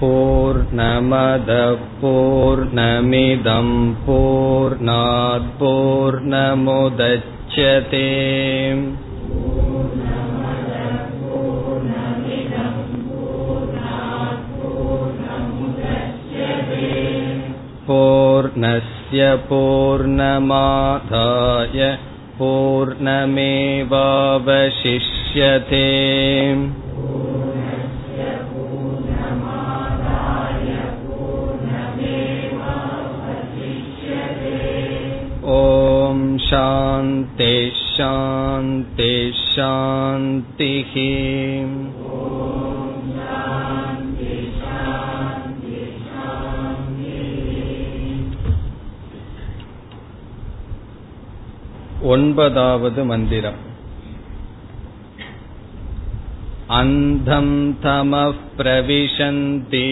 पूर्णमदपूर्णमिदं पूर्णात्पूर्णमुदच्यते पूर्णस्य पूर्णमादाय पूर्णमेवावशिष्यते ஓம் शान्ते शान्ते शान्तिः ஒன்பதாவது மந்திரம் அந்தம் தம பிரவிசந்தி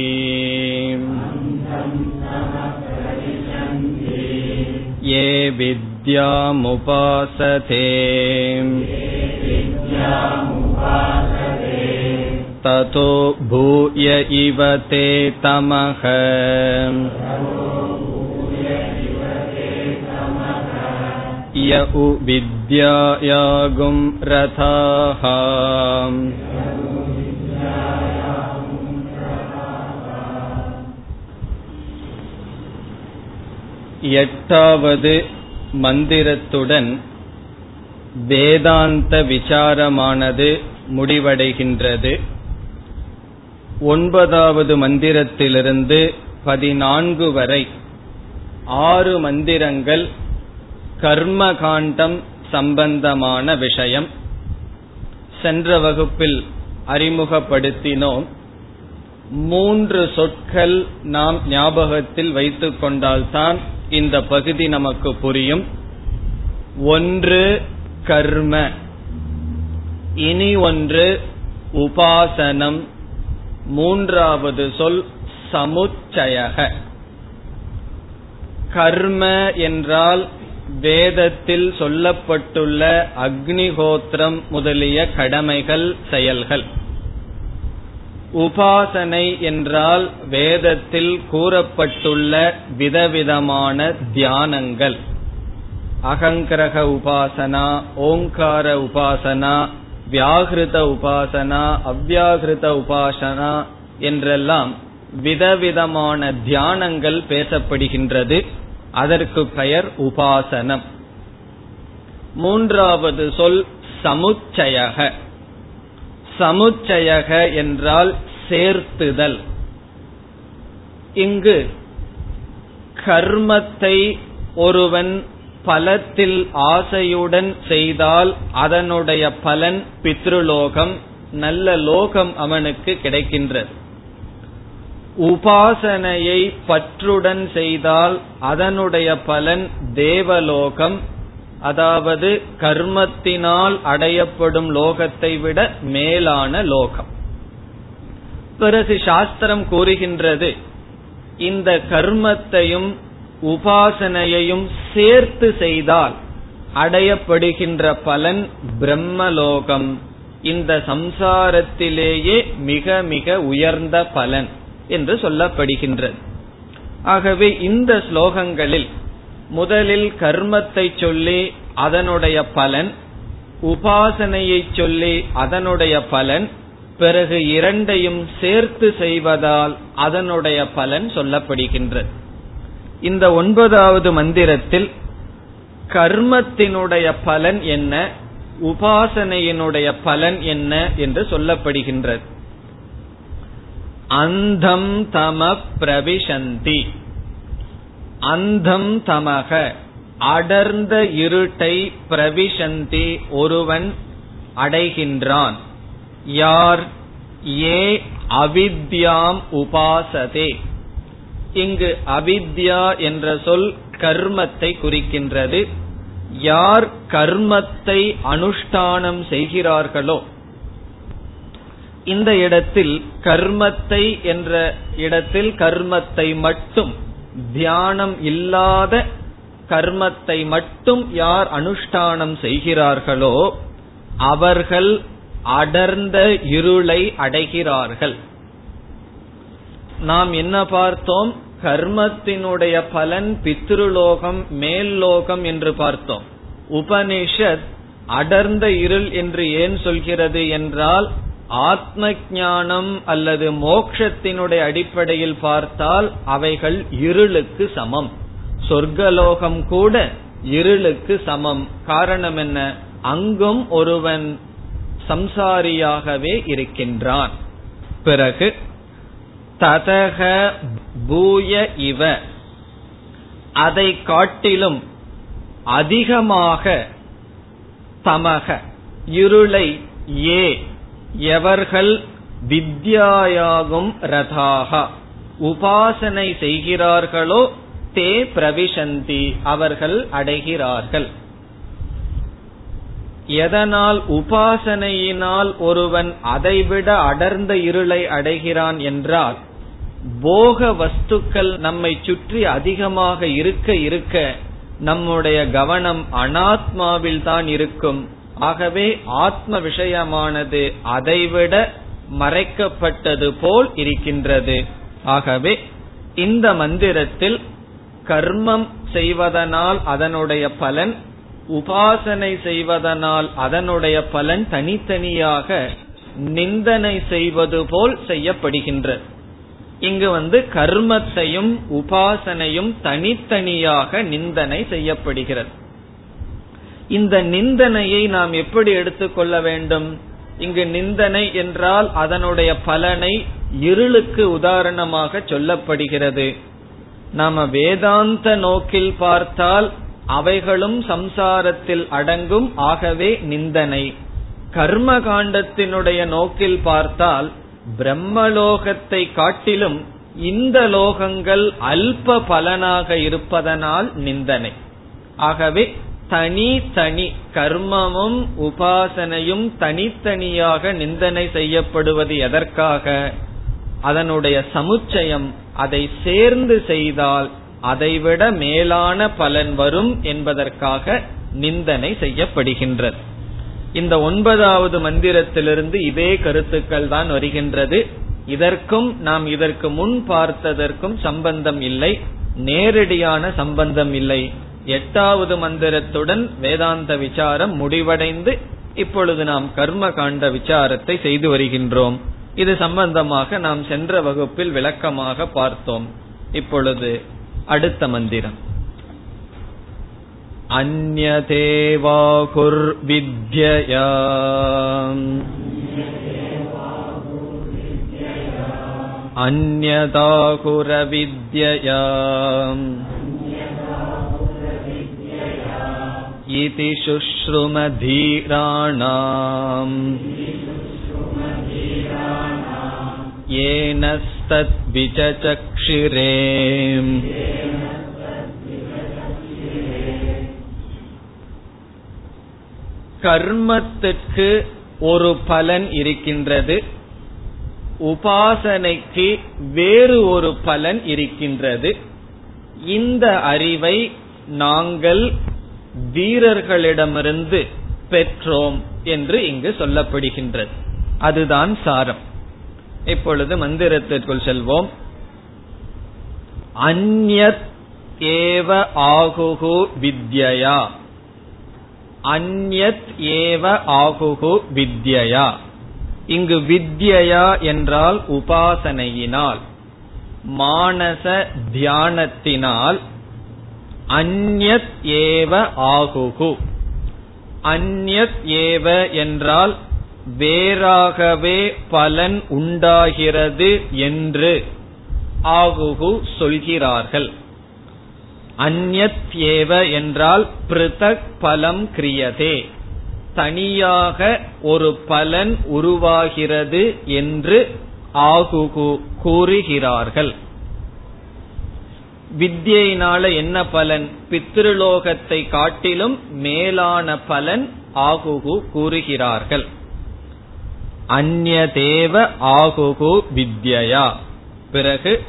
ये विद्यामुपासते ततो भूय इव ते तमः य उ विद्यायागुं रथाः எட்டாவது மந்திரத்துடன் வேதாந்த விசாரமானது முடிவடைகின்றது. ஒன்பதாவது மந்திரத்திலிருந்து பதினான்கு வரை ஆறு மந்திரங்கள் கர்மகாண்டம் சம்பந்தமான விஷயம். சென்ற வகுப்பில் அறிமுகப்படுத்தினோம். மூன்று சொற்கள் நாம் ஞாபகத்தில் வைத்துக் கொண்டால்தான் இந்த பகுதி நமக்கு புரியும். ஒன்று கர்ம இனி ஒன்று உபாசனம். மூன்றாவது சொல் சமுச்சயக. கர்ம என்றால் வேதத்தில் சொல்லப்பட்டுள்ள அக்னிஹோத்திரம் முதலிய கடமைகள் செயல்கள். உபாசனை என்றால் வேதத்தில் கூறப்பட்டுள்ள விதவிதமான தியானங்கள். அகங்கிரக உபாசனா ஓங்கார உபாசனா வியாகிருத உபாசனா அவ்யாகிருத உபாசனா என்றெல்லாம் விதவிதமான தியானங்கள் பேசப்படுகின்றது. அதற்கு பெயர் உபாசனம். மூன்றாவது சொல் சமுச்சயக. சமுச்சயக என்றால் சேர்த்துதல். இங்கு கர்மத்தை ஒருவன் பலத்தில் ஆசையுடன் செய்தால் அதனுடைய பலன் பித்ருலோகம் நல்ல லோகம் அவனுக்கு கிடைக்கின்றது. உபாசனையை பற்றுடன் செய்தால் அதனுடைய பலன் தேவலோகம் அதாவது கர்மத்தினால் அடையப்படும் லோகத்தை விட மேலான லோகம். பிறகு சாஸ்திரம் கூறுகின்றது இந்த கர்மத்தையும் உபாசனையையும் சேர்த்து செய்தால் அடையப்படுகின்ற பலன் பிரம்மலோகம். இந்த சம்சாரத்திலேயே மிக மிக உயர்ந்த பலன் என்று சொல்லப்படுகின்றது. ஆகவே இந்த ஸ்லோகங்களில் முதலில் கர்மத்தை சொல்லி அதனுடைய பலன் உபாசனையை சொல்லி அதனுடைய பலன் பிறகு இரண்டையும் சேர்த்து செய்வதால் அதனுடைய பலன் சொல்லப்படுகின்றது இந்த ஒன்பதாவது மந்திரத்தில் கர்மத்தினுடைய பலன் என்ன உபாசனையினுடைய பலன் என்ன என்று சொல்லப்படுகின்றது. அந்தம் தம பிரவிசந்தி அந்தம் தமக. அடர்ந்த இருட்டை பிரவிசந்தி ஒருவன் அடைகின்றான். யார்? ஏ அவித்யாம் உபாசதே. இங்கு அவித்யா என்ற சொல் கர்மத்தை குறிக்கின்றது. யார் கர்மத்தை அனுஷ்டானம் செய்கிறார்களோ இந்த இடத்தில் கர்மத்தை என்ற இடத்தில் கர்மத்தை மட்டும் தியானம் இல்லாத கர்மத்தை மட்டும் யார் அனுஷ்டானம் செய்கிறார்களோ அவர்கள் அடர்ந்த இருளை அடைகிறார்கள். நாம் என்ன பார்த்தோம்? கர்மத்தினுடைய பலன் பித்ருலோகம் மேல் லோகம் என்று பார்த்தோம். உபனிஷத் அடர்ந்த இருள் என்று ஏன் சொல்கிறது என்றால் ஆத்ம ஞானம் அல்லது மோக்ஷத்தினுடைய அடிப்படையில் பார்த்தால் அவைகள் இருளுக்கு சமம். சொர்க்கலோகம் கூட இருளுக்கு சமம். காரணம் என்ன? அங்கும் ஒருவன் சம்சாரியாகவே இருக்கின்றான். பிறகு ததக பூய இவ. அதை காட்டிலும் அதிகமாக தமக. இருளை ஏ. எவர்கள் வித்யாயாகும் ரதாகா உபாசனை செய்கிறார்களோ தே பிரவிசந்தி அவர்கள் அடைகிறார்கள். எதனால் உபாசனையினால் ஒருவன் அதைவிட அடர்ந்த இருளை அடைகிறான் என்றால் போக வஸ்துக்கள் நம்மை சுற்றி அதிகமாக இருக்க இருக்க நம்முடைய கவனம் அனாத்மாவில் தான் இருக்கும். ஆகவே ஆத்ம விஷயமானது அதைவிட மறைக்கப்பட்டது போல் இருக்கின்றது. ஆகவே இந்த மந்திரத்தில் கர்மம் செய்வதனால் அதனுடைய பலன் உபாசனை செய்வதனால் அதனுடைய பலன் தனித்தனியாக நிந்தனை செய்வது போல் செய்யப்படுகின்றது இங்கு வந்து கர்மத்தையும் உபாசனையும் தனித்தனியாக நிந்தனை செய்யப்படுகிறது. இந்த நிந்தனையை நாம் எப்படி எடுத்துக்கொள்ள வேண்டும்? இங்கு நிந்தனை என்றால் அதனுடைய பலனை இருளுக்கு உதாரணமாக சொல்லப்படுகிறது. நாம வேதாந்த நோக்கில் பார்த்தால் அவைகளும் சம்சாரத்தில் அடங்கும் ஆகவே நிந்தனை. கர்ம காண்டத்தினுடைய நோக்கில் பார்த்தால் பிரம்மலோகத்தை காட்டிலும் இந்த லோகங்கள் அல்ப பலனாக இருப்பதனால் நிந்தனை. ஆகவே தனி தனி கர்மமும் உபாசனையும் தனித்தனியாக நிந்தனை செய்யப்படுவது எதற்காக? அதனுடைய சமுச்சயம் அதை சேர்ந்து செய்தால் அதைவிட மேலான பலன் வரும் என்பதற்காக நிந்தனை செய்யப்படுகின்றது. இந்த ஒன்பதாவது மந்திரத்திலிருந்து இதே கருத்துக்கள் தான் வருகின்றது. இதற்கும் நாம் இதற்கு முன் பார்த்ததற்கும் சம்பந்தம் இல்லை. நேரடியான சம்பந்தம் இல்லை. எட்டாவது மந்திரத்துடன் வேதாந்த விசாரம் முடிவடைந்து இப்பொழுது நாம் கர்ம காண்ட விசாரத்தை செய்து வருகின்றோம் இது சம்பந்தமாக நாம் சென்ற வகுப்பில் விளக்கமாக பார்த்தோம் இப்பொழுது அடுத்த மந்திரம் अन्यदेवाकुर्विद्यया अन्यदाकुरविद्यया इति शुश्रुमधीराणाम् येनस्तद्विचचक्षिरे கர்மத்திற்கு ஒரு பலன் இருக்கின்றது உபாசனைக்கு வேறு ஒரு பலன் இருக்கின்றது இந்த அறிவை நாங்கள் வீரர்களிடமிருந்து பெற்றோம் என்று இங்கு சொல்லப்படுகின்றது. அதுதான் சாரம். இப்பொழுது மந்திரத்திற்குள் செல்வோம். அந்யத் ஏவ ஆகுகு வித்யா அந்யத் ஏவ ஆகுகு வித்யா இங்கு வித்யா என்றால் உபாசனையினால் மானச தியானத்தினால் அந்யத் ஏவ ஆகுகு. அந்யத் ஏவ என்றால் வேறாகவே பலன் உண்டாகிறது என்று ஆகுகு சொல்கிறார்கள். அந்யத் ஏவ என்றால் பிருதக் பலம் கிரியதே. தனியாக ஒரு பலன் உருவாகிறது என்று ஆகுகு கூறுகிறார்கள். வித்யினால என்ன பலன்? பித்ருலோகத்தை காட்டிலும் மேலான பலன் ஆகுகு கூறுகிறார்கள். அந்நதேவ ஆகுகு வித்யா பிறகு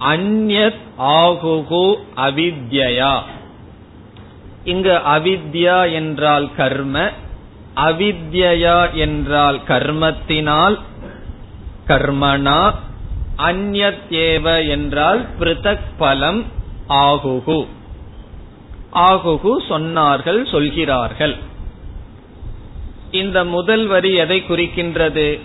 அந்யத் ஆகுகு அவித்யா இங்கு அவித்யா என்றால் கர்ம அவித்யா என்றால் கர்மத்தினால் கர்மனா அந்யத் ஏவ என்றால் பிருதக் பலம் ஆகுகு. ஆகுகு சொன்னார்கள் சொல்கிறார்கள். இந்த முதல் வரி எதை குறிக்கின்றது?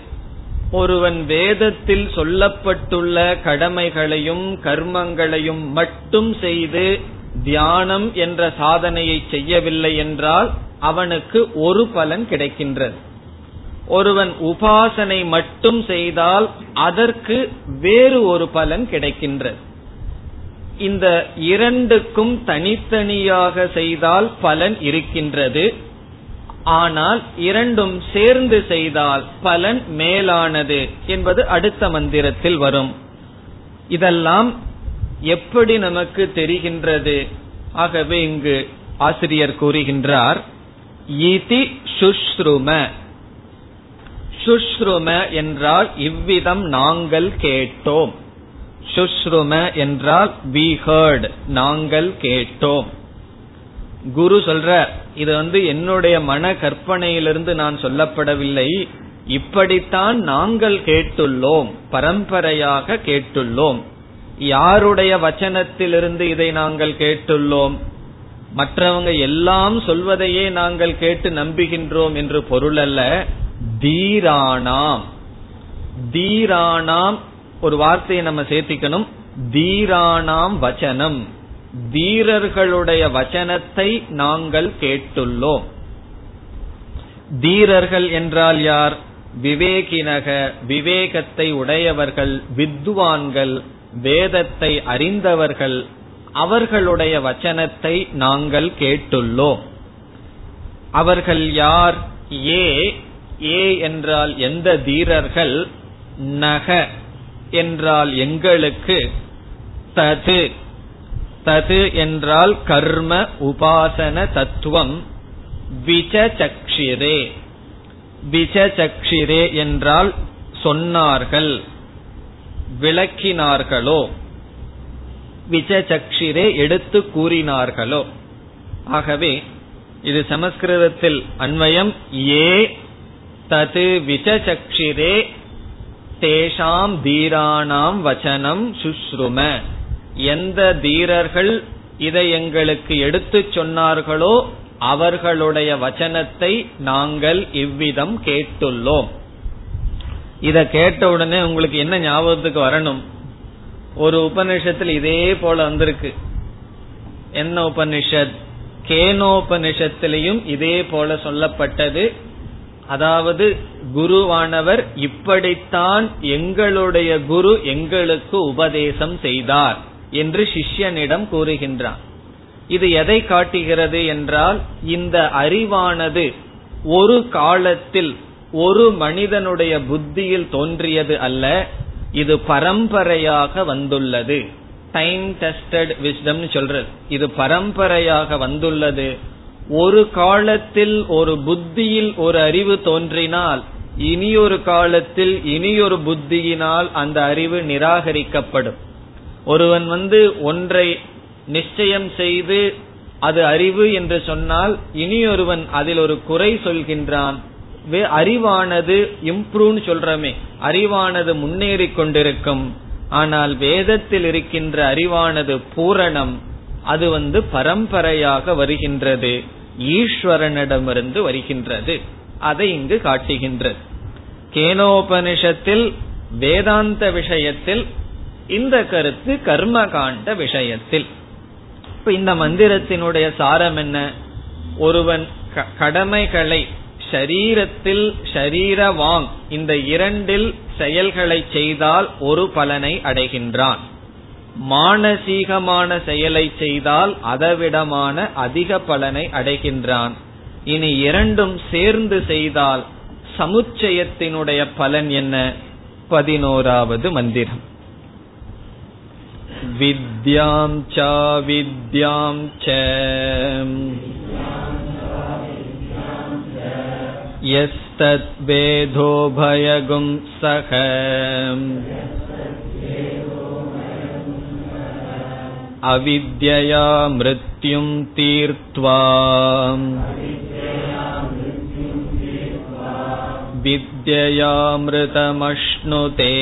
ஒருவன் வேதத்தில் சொல்லப்பட்டுள்ள கடமைகளையும் கர்மங்களையும் மட்டும் செய்து தியானம் என்ற சாதனையை செய்யவில்லை என்றால் அவனுக்கு ஒரு பலன் கிடைக்கின்றது. ஒருவன் உபாசனை மட்டும் செய்தால் அதற்கு வேறு ஒரு பலன் கிடைக்கின்றது. இந்த இரண்டுக்கும் தனித்தனியாக செய்தால் பலன் இருக்கின்றது. ஆனால் இரண்டும் சேர்ந்து செய்தால் பலன் மேலானது என்பது அடுத்த மந்திரத்தில் வரும். இதெல்லாம் எப்படி நமக்கு தெரிகின்றது? ஆகவே இங்கு ஆசிரியர் கூறுகின்றார் இதி சுஷ்ரும. சுஷ்ரும என்றால் இவ்விதம் நாங்கள் கேட்டோம். சுஷ்ரும என்றால் வி ஹர்ட் நாங்கள் கேட்டோம். குரு சொல்ற இது வந்து என்னுடைய மன கற்பனையிலிருந்து நான் சொல்லப்படவில்லை. இப்படித்தான் நாங்கள் கேட்டுள்ளோம் பரம்பரையாக கேட்டுள்ளோம். யாருடைய வச்சனத்திலிருந்து இதை நாங்கள் கேட்டுள்ளோம்? மற்றவங்க எல்லாம் சொல்வதையே நாங்கள் கேட்டு நம்புகின்றோம் என்று பொருள் அல்ல. தீராணாம் தீராணாம் ஒரு வார்த்தையை நம்ம சேர்த்திக்கணும். தீராணாம் வச்சனம். தீரர்களுடைய வச்சனத்தை நாங்கள் கேட்டுள்ளோம். தீரர்கள் என்றால் யார்? விவேகினக விவேகத்தை உடையவர்கள் வித்வான்கள் வேதத்தை அறிந்தவர்கள் அவர்களுடைய வச்சனத்தை நாங்கள் கேட்டுள்ளோம். அவர்கள் யார்? ஏ ஏ என்றால் எந்த தீரர்கள் நக என்றால் எங்களுக்கு தது. தது என்றால் கர்ம உபாசன தத்துவம் விசச்சக்ஷிரே விசச்சக்ஷிரே என்றால் சொன்னார்கள் விளக்கினார்களோ. விசச்சக்ஷிரே எடுத்து கூறினார்களோ. ஆகவே இது சமஸ்கிருதத்தில் அன்வயம் ஏ தது விஜசக்ஷிரே தேஷாம் தீராணாம் வச்சனம் சுஷ்ரும எந்த தீரர்கள் இதை எங்களுக்கு எடுத்துச் சொன்னார்களோ அவர்களுடைய வச்சனத்தை நாங்கள் இவ்விதம் கேட்டுள்ளோம். இத கேட்ட உடனே உங்களுக்கு என்ன ஞாபகத்துக்கு வரணும்? ஒரு உபனிஷத்தில் இதே போல வந்திருக்கு. என்ன உபனிஷத் கேனோபனிஷத்திலையும் இதே போல சொல்லப்பட்டது. அதாவது குருவானவர் இப்படித்தான் எங்களுடைய குரு எங்களுக்கு உபதேசம் செய்தார் என்று சிஷ்யனிடம் கூறுகின்றான். இது எதை காட்டுகிறது என்றால் இந்த அறிவானது ஒரு காலத்தில் ஒரு மனிதனுடைய புத்தியில் தோன்றியது அல்ல இது பரம்பரையாக வந்துள்ளது. டைம் டெஸ்டட் விஸ்டம் சொல்றது. இது பரம்பரையாக வந்துள்ளது. ஒரு காலத்தில் ஒரு புத்தியில் ஒரு அறிவு தோன்றினால் இனியொரு காலத்தில் இனியொரு புத்தியினால் அந்த அறிவு நிராகரிக்கப்படும். ஒருவன் வந்து ஒன்றை நிச்சயம் செய்து அது அறிவு என்று சொன்னால் இனியொருவன் அதில் ஒரு குறை சொல்கின்றான். அறிவானது இம்ப்ரூவ் சொல்றமே அறிவானது முன்னேறி கொண்டிருக்கும். ஆனால் வேதத்தில் இருக்கின்ற அறிவானது பூரணம். அது வந்து பரம்பரையாக வருகின்றது. ஈஸ்வரனிடமிருந்து வருகின்றது. அதை இங்கு காட்டுகின்றது. கேனோபனிஷத்தில் வேதாந்த விஷயத்தில் இந்த கருத்து கர்மகாண்ட விஷயத்தில். இப்ப இந்த மந்திரத்தினுடைய சாரம் என்ன? ஒருவன் கடமைகளை ஷரீரத்தில் ஷரீரவாங் இந்த இரண்டில் செயல்களை செய்தால் ஒரு பலனை அடைகின்றான். மானசீகமான செயலை செய்தால் அதவிடமான அதிக பலனை அடைகின்றான் இனி இரண்டும் சேர்ந்து செய்தால் சமுச்சயத்தினுடைய பலன் என்ன பதினோராவது மந்திரம் வித்யாம் ச வித்யாம் ச यस्तद्वेदोभयगुं सह अविद्यया मृत्युं तीर्त्वा विद्ययामृतमश्नुते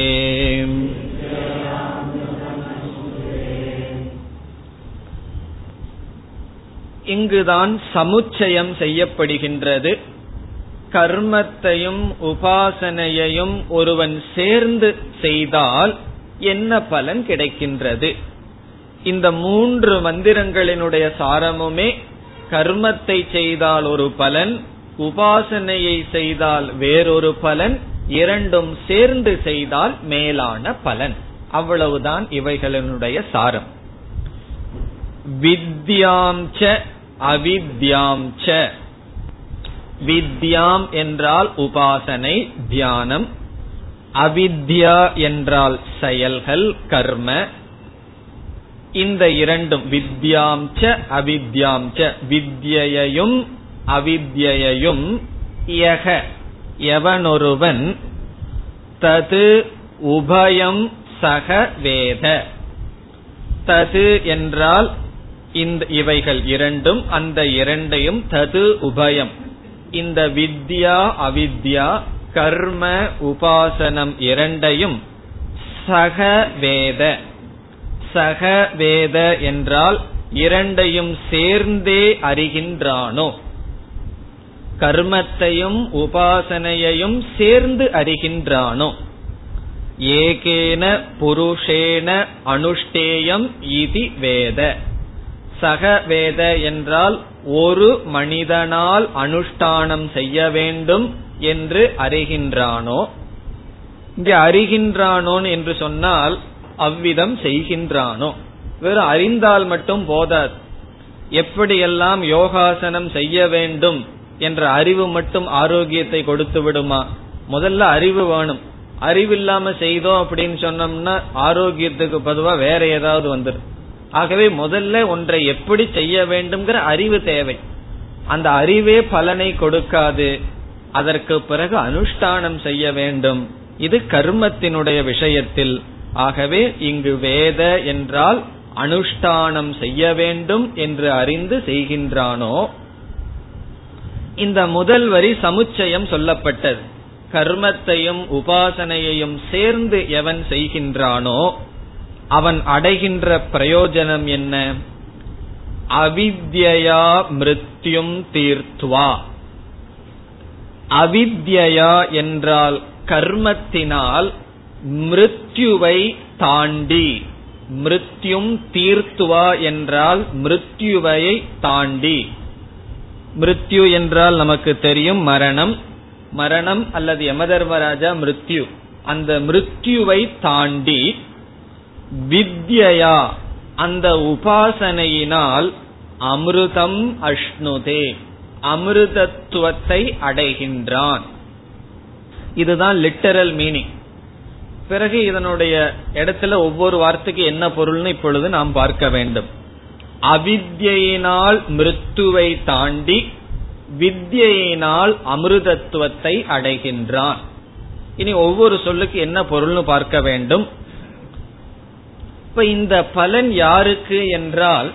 இங்குதான் சமுச்சயம் செய்யப்படுகின்றது கர்மத்தையும் உபாசனையையும் ஒருவன் சேர்ந்து செய்தால் என்ன பலன் கிடைக்கின்றது இந்த மூன்று மந்திரங்களினுடைய சாரமுமே கர்மத்தை செய்தால் ஒரு பலன் உபாசனையை செய்தால் வேறொரு பலன் இரண்டும் சேர்ந்து செய்தால் மேலான பலன். அவ்வளவுதான் இவைகளினுடைய சாரம். வித்யாம் ச அவித்யாம் ச. வித்யாம் என்றால் உபாசனை தியானம். அவித்யா என்றால் செயல்கள் கர்ம. இந்த இரண்டும் வித்யாம் ச அவித்யாம் ச. வித்யையும் அவித்யையும் யக. எவனொருவன் தது உபயம் சக வேத. தது என்றால் இந்த இவைகள் இரண்டும் அந்த இரண்டையும் தது உபயம். இந்த வித்யா அவித்யா கர்ம உபாசனம் இரண்டையும் சக வேத. சக வேத என்றால் இரண்டையும் சேர்ந்தே அறிகின்றானோ? கர்மத்தையும் உபாசனையையும் சேர்ந்து அறிகின்றானோ? ஏகேன புருஷேன அனுஷ்டேயம் இது வேத. சக வேத என்றால் ஒரு மனிதனால் அனுஷ்டானம் செய்ய வேண்டும் என்று அறிகின்றானோ? இங்கே அறிகின்றானோன் என்று சொன்னால் அவ்விதம் செய்கின்றானோ? வெறும் அறிந்தால் மட்டும் போதாது. எப்படியெல்லாம் யோகாசனம் செய்ய வேண்டும் என்ற அறிவு மட்டும் ஆரோக்கியத்தை கொடுத்து விடுமா? முதல்ல அறிவு வேணும். அறிவில்லாம செய்தோம் அப்படின்னு சொன்னோம்னா ஆரோக்கியத்துக்கு பொதுவா வேற ஏதாவது வந்துடும் ஆகவே முதல்ல ஒன்றை எப்படி செய்ய வேண்டும்ங்கிற அறிவு தேவை. அந்த அறிவே பலனை கொடுக்காது. அதற்கு பிறகு அனுஷ்டானம் செய்ய வேண்டும். இது கர்மத்தினுடைய விஷயத்தில். ஆகவே இங்கு வேத என்றால் அனுஷ்டானம் செய்ய வேண்டும் என்று அறிந்து செய்கின்றானோ? இந்த முதல் வரி சமுச்சயம் சொல்லப்பட்டது. கர்மத்தையும் உபாசனையையும் சேர்ந்து எவன் செய்கின்றானோ அவன் அடைகின்ற பிரயோஜனம் என்ன? அவித்யா மிருத்யும் தீர்த்துவா அவித்யா என்றால் கர்மத்தினால் மிருத்யுவை தாண்டி. மிருத்யும் தீர்த்துவா என்றால் மிருத்யுவை தாண்டி. மிருத்யு என்றால் நமக்கு தெரியும் மரணம். மரணம் அல்லது யமதர்மராஜா மிருத்யு. அந்த மிருத்யுவை தாண்டி வித்யா அந்த உபாசனையினால் அமிர்தம் அஷ்ணுதே. அமிர்தத்துவத்தை அடைகின்றான். இதுதான் லிட்டரல் மீனிங் பிறகு இதனுடைய இடத்துல ஒவ்வொரு வார்த்தைக்கு என்ன பொருள்னு இப்பொழுது நாம் பார்க்க வேண்டும். அவித்யினால் மிருத்துவை தாண்டி வித்யினால் அமிர்தத்துவத்தை அடைகின்றான். இனி ஒவ்வொரு சொல்லுக்கு என்ன பொருள்னு பார்க்க வேண்டும். இப்ப இந்த பலன் யாருக்கு என்றால்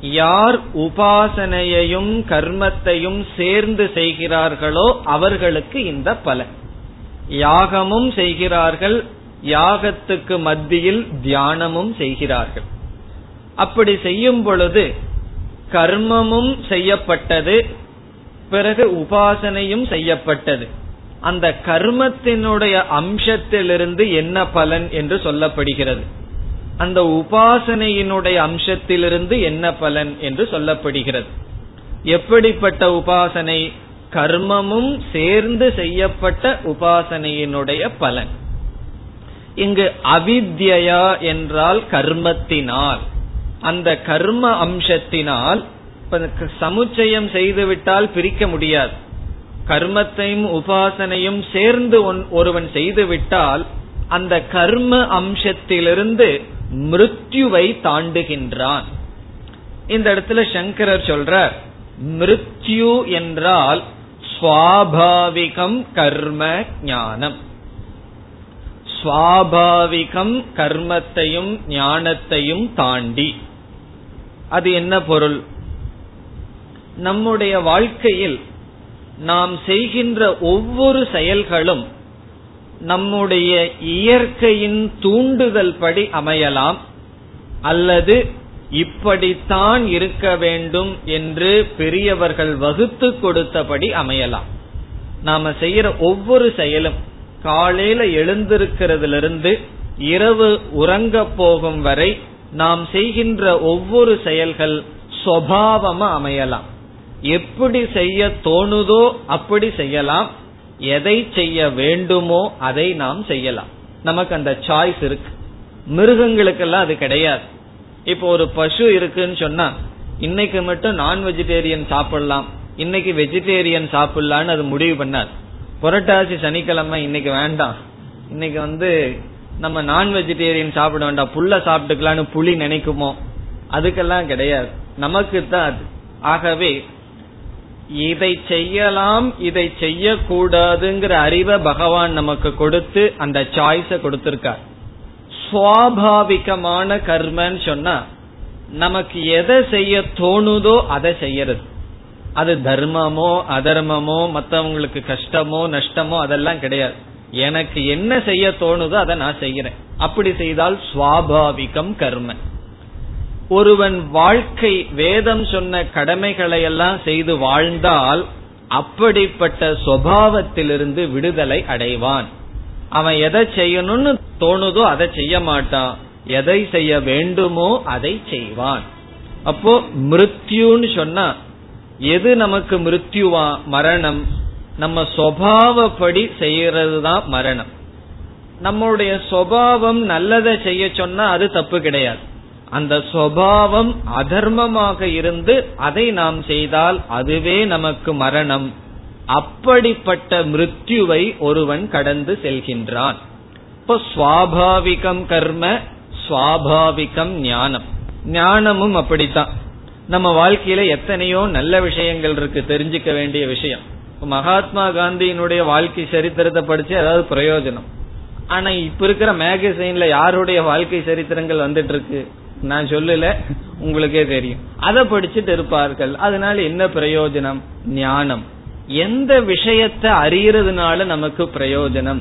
யார் உபாசனையையும் கர்மத்தையும் சேர்ந்து செய்கிறார்களோ அவர்களுக்கு இந்த பலன். யாகமும் செய்கிறார்கள் யாகத்துக்கு மத்தியில் தியானமும் செய்கிறார்கள். அப்படி செய்யும் பொழுது கர்மமும் செய்யப்பட்டது பிறகு உபாசனையும் செய்யப்பட்டது. அந்த கர்மத்தினுடைய அம்சத்திலிருந்து என்ன பலன் என்று சொல்லப்படுகிறது? அந்த உபாசனையினுடைய அம்சத்திலிருந்து என்ன பலன் என்று சொல்லப்படுகிறது? எப்படிப்பட்ட உபாசனை? கர்மமும் சேர்ந்து செய்யப்பட்ட உபாசனையினுடைய பலன். இங்கு அவித்யா என்றால் கர்மத்தினால். அந்த கர்ம அம்சத்தினால் சமுச்சயம் செய்துவிட்டால் பிரிக்க முடியாது. கர்மத்தையும் உபாசனையும் சேர்ந்து ஒருவன் செய்துவிட்டால் அந்த கர்ம அம்சத்திலிருந்து மிருத்யுவை தாண்டுகின்றான். இந்த இடத்துல சங்கரர் சொல்றார் மிருத்யு என்றால் சுவாபாவிகம் கர்ம ஞானம். சுவாபாவிகம் கர்மத்தையும் ஞானத்தையும் தாண்டி. அது என்ன பொருள்? நம்முடைய வாழ்க்கையில் நாம் செய்கின்ற ஒவ்வொரு செயல்களும் நம்முடைய இயற்கையின் தூண்டுதல் படி அமையலாம் அல்லது இப்படித்தான் இருக்க வேண்டும் என்று பெரியவர்கள் வகுத்து கொடுத்தபடி அமையலாம். நாம செய்யற ஒவ்வொரு செயலும் காலையில எழுந்திருக்கிறதிலிருந்து இரவு உறங்க போகும் வரை நாம் செய்கின்ற ஒவ்வொரு செயல்கள் சுவாவமா அமையலாம். எப்படி செய்ய தோணுதோ அப்படி செய்யலாம். எதை செய்ய வேண்டுமோ அதை நாம் செய்யலாம். நமக்கு அந்த சாய்ஸ் இருக்கு. மிருகங்களுக்கெல்லாம் அது கிடையாது. இப்போ ஒரு பசு இருக்குன்னு சொன்னா இன்னைக்கு மட்டும் நான் வெஜிடேரியன் சாப்பிடலாம். இன்னைக்கு வெஜிடேரியன் சாப்பிடலான்னு அது முடிவு பண்ணாது புரட்டாசி சனிக்கிழமை இன்னைக்கு வேண்டாம். இன்னைக்கு வந்து நம்ம நான் வெஜிடேரியன் சாப்பிட வேண்டாம். புல்ல சாப்பிட்டுக்கலான்னு புளி நினைக்குமோ? அதுக்கெல்லாம் கிடையாது. நமக்கு தான் அது. ஆகவே இதை செய்யலாம் இதை செய்யக்கூடாதுங்கிற அறிவை பகவான் நமக்கு கொடுத்து அந்த சாய்ஸ கொடுத்திருக்கார். சுவாபாவிகமான கர்மன்னு சொன்னா நமக்கு எதை செய்ய தோணுதோ அதை செய்யறது. அது தர்மமோ அதர்மமோ மத்தவங்களுக்கு கஷ்டமோ நஷ்டமோ அதெல்லாம் கிடையாது. எனக்கு என்ன செய்ய தோணுதோ அதை நான் செய்யறேன் அப்படி செய்தால் சுவாபாவிகம் கர்ம. ஒருவன் வாழ்க்கை வேதம் சொன்ன கடமைகளை எல்லாம் செய்து வாழ்ந்தால் அப்படிப்பட்ட சுவாவத்திலிருந்து விடுதலை அடைவான். அவன் எதை செய்யணும்னு தோணுதோ அதை செய்ய மாட்டான். எதை செய்ய வேண்டுமோ அதை செய்வான். அப்போ மிருத்யுன்னு சொன்னா எது நமக்கு மிருத்யுவா? மரணம். நம்ம சுவாவப்படி செய்யறது தான் மரணம். நம்மளுடைய சுவாவம் நல்லதை செய்ய சொன்னா அது தப்பு கிடையாது. அந்த சுவாவம் அதர்மமாக இருந்து அதை நாம் செய்தால் அதுவே நமக்கு மரணம். அப்படிப்பட்ட மிருத்யுவை ஒருவன் கடந்து செல்கின்றான். இப்போ சுவாபாவிகம் கர்ம சுவாபாவிகம் ஞானம். ஞானமும் அப்படித்தான். நம்ம வாழ்க்கையில எத்தனையோ நல்ல விஷயங்கள் இருக்கு தெரிஞ்சுக்க வேண்டிய விஷயம். மகாத்மா காந்தியினுடைய வாழ்க்கை சரித்திரத்தை படிச்சு அதாவது பிரயோஜனம். ஆனா இப்ப இருக்கிற மேகசைன்ல யாருடைய வாழ்க்கை சரித்திரங்கள் வந்துட்டு இருக்கு நான் சொல்லல உங்களுக்கே தெரியும். அதை படிச்சுட்டு இருப்பார்கள். அதனால என்ன பிரயோஜனம்? ஞானம். எந்த விஷயத்தை அறியறதுனால நமக்கு பிரயோஜனம்?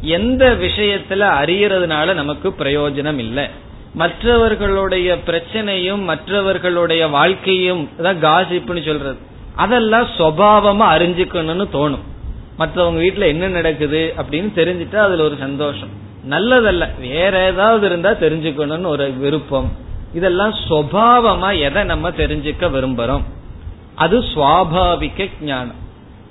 எந்த விஷயத்துல அறியறதுனால நமக்கு பிரயோஜனம் இல்லை. மற்றவர்களுடைய பிரச்சனையும் மற்றவர்களுடைய வாழ்க்கையும் தான் காசிப்புன்னு சொல்றது. அதெல்லாம் சுவாவமா அறிஞ்சுக்கணும்னு தோணும். மற்றவங்க வீட்டுல என்ன நடக்குது அப்படின்னு தெரிஞ்சுட்டா அதுல ஒரு சந்தோஷம். நல்லதல்ல. வேற ஏதாவது இருந்தா தெரிஞ்சுக்கணும்னு ஒரு விருப்பம். இதெல்லாம் சுவாவமா எதை நம்ம தெரிஞ்சுக்க விரும்புறோம்? அது சுவாபாவிக ஞானம்.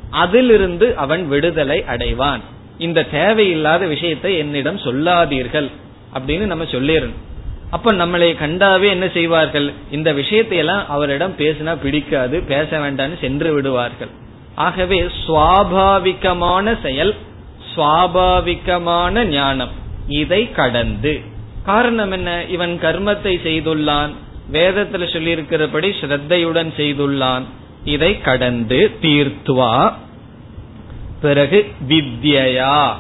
அதிலிருந்து அவன் விடுதலை அடைவான். இந்த தேவையில்லாத விஷயத்தை என்னிடம் சொல்லாதீர்கள் அப்படின்னு நம்ம சொல்லிடணும். அப்ப நம்மளை கண்டாவே என்ன செய்வார்கள்? இந்த விஷயத்தையெல்லாம் அவரிடம் பேசினா பிடிக்காது பேச வேண்டாம்னு சென்று விடுவார்கள். ஆகவே சுவாபாவிகமான செயல் சுவாபாவிகமான ஞானம் இதை கடந்து. காரணம் என்ன? இவன் கர்மத்தை செய்துள்ளான் வேதத்துல சொல்லியிருக்கிறபடி ஸ்ரத்தையுடன் செய்துள்ளான் இதை கடந்து தீர்த்துவா. பிறகு வித்யா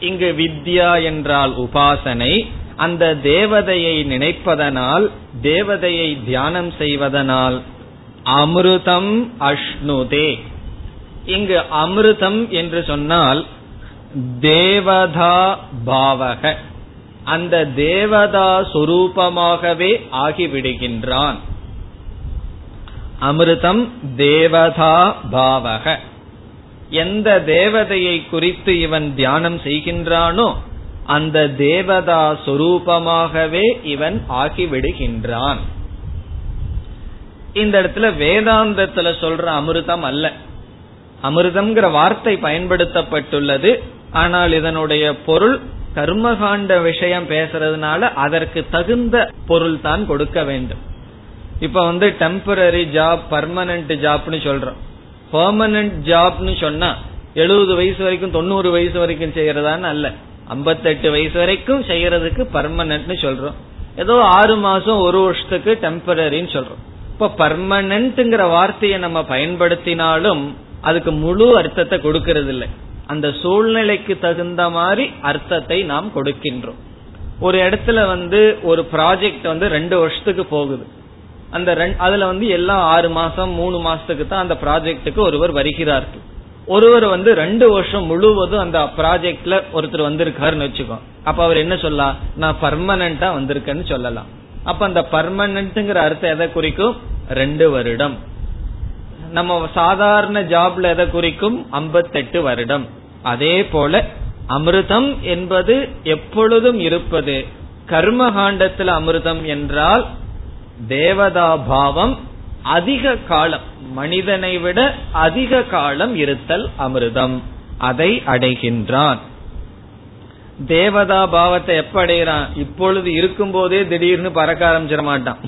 இங்கு வித்யா என்றால் உபாசனை. அந்த தேவதையை நினைப்பதனால் தேவதையை தியானம் செய்வதனால் அமிர்தம் அஷ்ணுதே. இங்கு அமிர்தம் என்று சொன்னால் தேவதா பாவக. அந்த தேவதா சொரூபமாகவே ஆகிவிடுகின்றான். அமிர்தம் தேவதா பாவக. எந்த தேவதையை குறித்து இவன் தியானம் செய்கின்றானோ அந்த தேவதா சொரூபமாகவே இவன் ஆகிவிடுகின்றான். இந்த இடத்துல வேதாந்தத்துல சொல்ற அமிர்தம் அல்ல. அமிர்தம்ங்கிற வார்த்தை பயன்படுத்தப்பட்டுள்ளது. ஆனால் இதனுடைய பொருள் கர்மகாண்ட விஷயம் பேசுறதுனால அதற்கு தகுந்த பொருள் தான் கொடுக்க வேண்டும். இப்ப வந்து டெம்பரரி ஜாப் பர்மனன்ட் ஜாப்னு சொல்றோம். பெர்மனன்ட் ஜாப்னு சொன்னா எழுபது வயசு வரைக்கும் தொண்ணூறு வயசு வரைக்கும் செய்யறதான்னு அல்ல. ஐம்பத்தெட்டு வயசு வரைக்கும் செய்யறதுக்கு பர்மனன்ட்னு சொல்றோம். ஏதோ ஆறு மாசம் ஒரு வருஷத்துக்கு டெம்பரரின்னு சொல்றோம். இப்ப பர்மனன்ட்ங்கிற வார்த்தையை நம்ம பயன்படுத்தினாலும் அதுக்கு முழு அர்த்தத்தை கொடுக்கறது இல்லை அந்த சூழ்நிலைக்கு தகுந்த மாதிரி அர்த்தத்தை நாம் கொடுக்கின்றோம். ஒரு இடத்துல வந்து ஒரு ப்ராஜெக்ட் வந்து ரெண்டு வருஷத்துக்கு போகுது. அந்த அதுல வந்து எல்லாம் ஆறு மாசம் மூணு மாசத்துக்கு தான் அந்த ப்ராஜெக்டுக்கு ஒருவர் வருகிறார்கள் ஒருவர் வந்து ரெண்டு வருஷம் முழுவதும் அந்த ப்ராஜெக்ட்ல ஒருத்தர் வந்திருக்காருன்னு வச்சுக்கோ. அப்ப அவர் என்ன சொல்லலாம் நான் பர்மனண்டா வந்திருக்கேன்னு சொல்லலாம். அப்ப அந்த பர்மனன்ட்ங்கிற அர்த்தம் எதை குறிக்கும்? ரெண்டு வருடம். நம்ம சாதாரண ஜாப்ல எதை குறிக்கும்? ஐம்பத்தெட்டு வருடம். அதே போல அமிர்தம் என்பது எப்பொழுதும் இருப்பது. கர்மகாண்டத்தில் அமிர்தம் என்றால் தேவதா பாவம் அதிக காலம் மனிதனை விட அதிக காலம் இருத்தல் அமிர்தம். அதை அடைகின்றான். தேவதா பாவத்தை எப்ப அடைகிறான்? இப்பொழுது இருக்கும் போதே திடீர்னு பறக்க ஆரம்பிச்சிட மாட்டான்.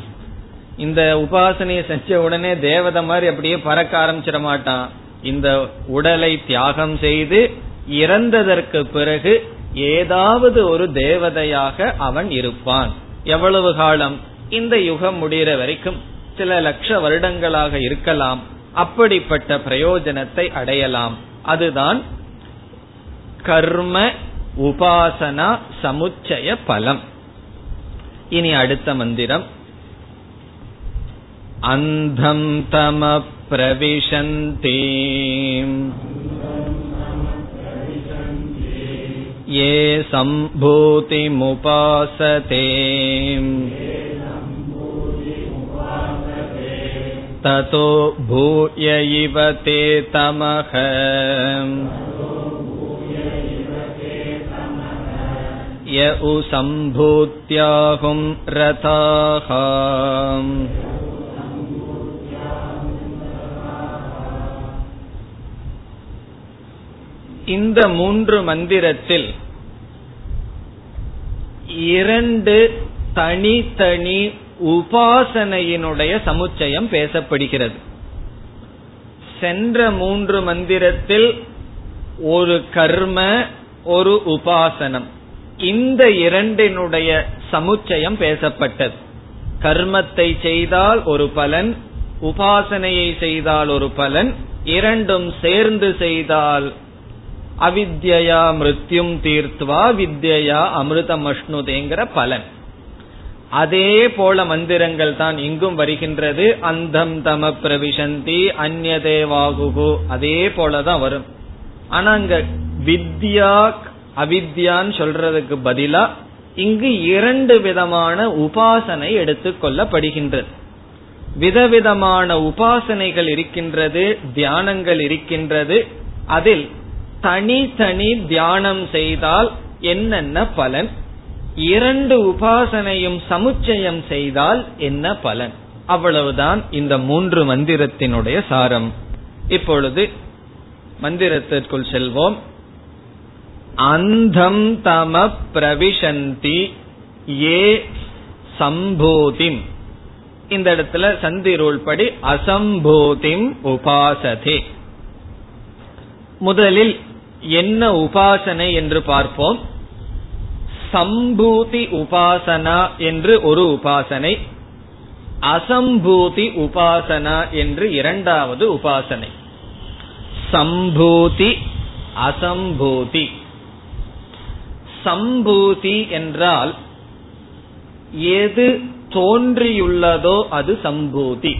இந்த உபாசனையை செஞ்ச உடனே தேவதை மாதிரி அப்படியே பறக்க ஆரம்பிச்சிட மாட்டான். இந்த உடலை தியாகம் செய்து இறந்ததற்கு பிறகு ஏதாவது ஒரு தேவதையாக அவன் இருப்பான். எவ்வளவு காலம்? இந்த யுகம் முடிகிற வரைக்கும் சில லட்ச வருடங்களாக இருக்கலாம் அப்படிப்பட்ட பிரயோஜனத்தை அடையலாம் அதுதான் கர்ம உபாசனா சமுச்சய பலம் இனி அடுத்த மந்திரம் அந்தம் தம பிரவிசந்தி ये सम्भूतिमुपासते ततो भूय इव ते तमः य उ सम्भूत्याहुं रथाः இந்த மூன்று மந்திரத்தில் இரண்டு தனித்தனி உபாசனையினுடைய சமுச்சயம் பேசப்படுகிறது. சென்ற மூன்று மந்திரத்தில் ஒரு கர்ம ஒரு உபாசனம். இந்த இரண்டினுடைய சமுச்சயம் பேசப்பட்டது. கர்மத்தை செய்தால் ஒரு பலன் உபாசனையை செய்தால் ஒரு பலன் இரண்டும் சேர்ந்து செய்தால் அவித்யா மிருத்யும் தீர்த்துவா வித்யா அமிர்தம் அஷ்ணுதேங்கிற பலன். அதே போல மந்திரங்கள் தான் இங்கும் வருகின்றது. அந்தம் தம பிரவிசந்தி அந்நதேவாகு அதே போலதான் வரும். ஆனா அங்க வித்யா அவித்யான்னு சொல்றதுக்கு பதிலா இங்கு இரண்டு விதமான உபாசனை எடுத்துக்கொள்ளப்படுகின்றது விதவிதமான உபாசனைகள் இருக்கின்றது தியானங்கள் இருக்கின்றது. அதில் தனித்தனி தியானம் செய்தால் என்னென்ன பலன்? இரண்டு உபாசனையும் சமுச்சயம் செய்தால் என்ன பலன்? அவ்வளவுதான் இந்த மூன்று மந்திரத்தினுடைய சாரம். இப்பொழுது மந்திரத்திற்குள் செல்வோம். அந்தம் தம பிரவிசந்தி ஏ சம்போதிம். இந்த இடத்துல சந்திரூல் படி அசம்போதிம் உபாசதே. முதலில் என்ன உபாசனை என்று பார்ப்போம். சம்பூதி உபாசனா என்று ஒரு உபாசனை அசம்பூதி உபாசனா என்று இரண்டாவது உபாசனை. சம்பூதி அசம்பூதி. சம்பூதி என்றால் எது தோன்றியுள்ளதோ அது சம்பூதி.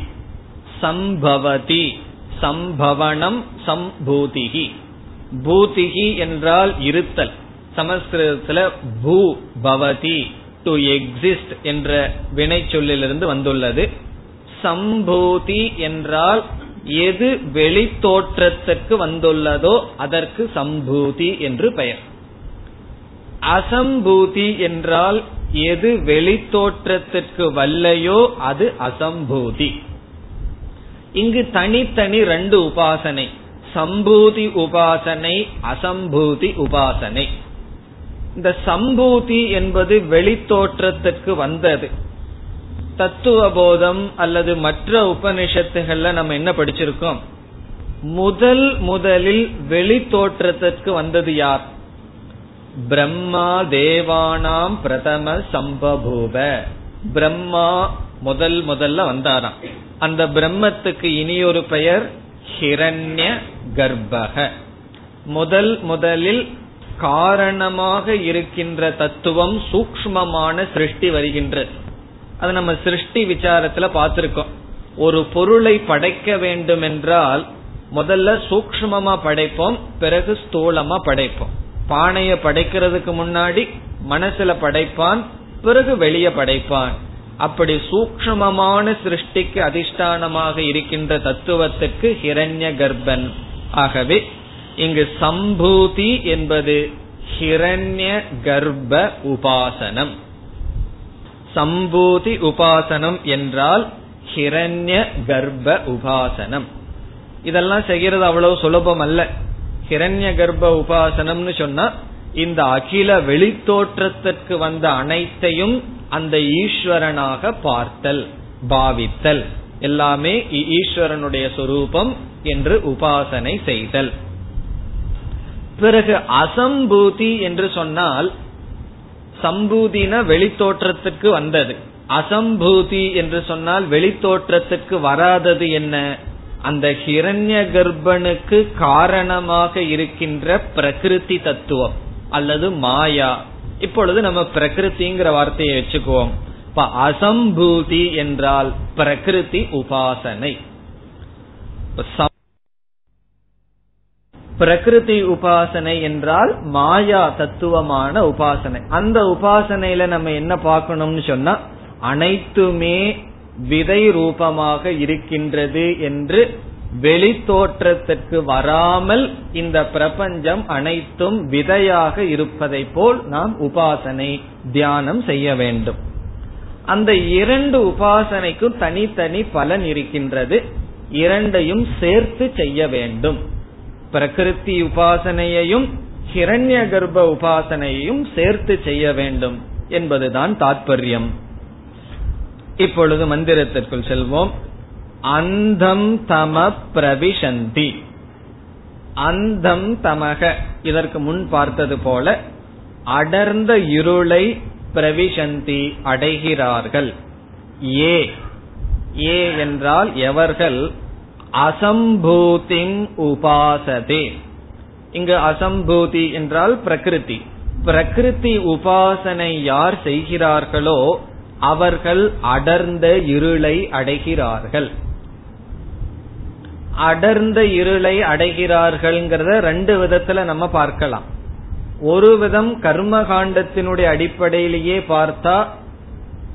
சம்பவதி சம்பவனம் சம்பூதிகி. பூதிகி என்றால் இருத்தல். சமஸ்கிருதத்துல பூ பவதி டு எக்ஸிஸ்ட் என்ற வினை சொல்லிலிருந்து வந்துள்ளது. சம்பூதி என்றால் எது வெளி தோற்றத்திற்கு வந்துள்ளதோ அதற்கு சம்பூதி என்று பெயர். அசம்பூதி என்றால் எது வெளி தோற்றத்திற்கு வல்லையோ அது அசம்பூதி. இங்கு தனித்தனி ரெண்டு உபாசனை. சம்பூதி உபாசனை அசம்பூதி உபாசனை. இந்த சம்பூதி என்பது வெளித்தோற்றத்திற்கு வந்தது. தத்துவ போதம் அல்லது மற்ற உபனிஷத்துகள்ல நம்ம என்ன படிச்சிருக்கோம்? முதல் முதலில் வெளி தோற்றத்திற்கு வந்தது யார்? பிரம்மா தேவானாம் பிரதம சம்பபூப. பிரம்மா முதல் முதல்ல வந்தாராம். அந்த பிரம்மத்துக்கு இனியொரு பெயர் ஹிரண்ய கர்ப்பக. முதல் முதலில் காரணமாக இருக்கின்ற தத்துவம் சூக்மமான சிருஷ்டி வருகின்றது அது நம்ம சிருஷ்டி விசாரத்துல பார்த்திருக்கோம். ஒரு பொருளை படைக்க வேண்டும் என்றால் முதல்ல சூக்மமா படைப்போம் பிறகு ஸ்தூலமா படைப்போம். பானைய படைக்கிறதுக்கு முன்னாடி மனசுல படைப்பான் பிறகு வெளியே படைப்பான். அப்படி சூக்மமான சிருஷ்டிக்கு அதிஷ்டானமாக இருக்கின்ற தத்துவத்துக்கு ஹிரண்ய கர்ப்பன் ஆகவே இங்கு சம்பூதி என்பது ஹிரண்ய கர்ப்ப உபாசனம். சம்பூதி உபாசனம் என்றால் ஹிரண்ய கர்ப்ப உபாசனம். இதெல்லாம் செய்யறது அவ்வளவு சுலபம் அல்ல. ஹிரண்ய கர்ப்ப உபாசனம்னு சொன்னா இந்த அகில வெளித்தோற்றத்திற்கு வந்த அனைத்தையும் அந்த ஈஸ்வரனாக பார்த்தல் பாவித்தல். எல்லாமே ஈஸ்வரனுடைய சொரூபம் என்று உபாசனை செய்தல். பிறகு அசம்பூதி என்று சொன்னால் சம்பூதின வெளித்தோற்றத்துக்கு வந்தது. அசம்பூதி என்று சொன்னால் வெளித்தோற்றத்துக்கு வராதது என்ன? அந்த ஹிரண்ய கர்ப்பனுக்கு காரணமாக இருக்கின்ற பிரகிருதி தத்துவம் அல்லது மாயா. இப்பொழுது நம்ம பிரகிருதிங்கிற வார்த்தையை வச்சுக்குவோம். இப்ப அசம்பூதி என்றால் பிரகிருதி உபாசனை. பிரகிருதி உபாசனை என்றால் மாயா தத்துவமான உபாசனை. அந்த உபாசனையில நம்ம என்ன பார்க்கணும்னு சொன்னா அனைத்துமே விதை ரூபமாக இருக்கின்றது என்று வெளி தோற்றத்திற்கு வராமல் இந்த பிரபஞ்சம் அனைத்தும் விதையாக இருப்பதை போல் நாம் உபாசனை தியானம் செய்ய வேண்டும். அந்த இரண்டு உபாசனைக்கும் தனித்தனி பலன் இருக்கின்றது. இரண்டையும் சேர்த்து செய்ய வேண்டும். பிரகிருதி உபாசனையையும் ஹிரண்ய கர்ப்ப உபாசனையையும் சேர்த்து செய்ய வேண்டும் என்பதுதான் தாற்பயம் இப்பொழுது மந்திரத்திற்குள் செல்வோம். அந்தம் தம பிரவிசந்தி அந்தம் தமக. இதற்கு முன் பார்த்தது போல அடர்ந்த இருளை பிரவிசந்தி அடைகிறார்கள். ஏ. ஏ என்றால் எவர்கள்? அசம்பூதிங் உபாசதே. இங்கு அசம்பூதி என்றால் பிரகிருதி. பிரகிருதி உபாசனை யார் செய்கிறார்களோ அவர்கள் அடர்ந்த இருளை அடைகிறார்கள். அடர்ந்த இருளை அடைகிறார்கள்ங்கிறத ரெண்டு விதத்துல நம்ம பார்க்கலாம். ஒரு விதம் கர்ம காண்டத்தினுடைய அடிப்படையிலேயே பார்த்தா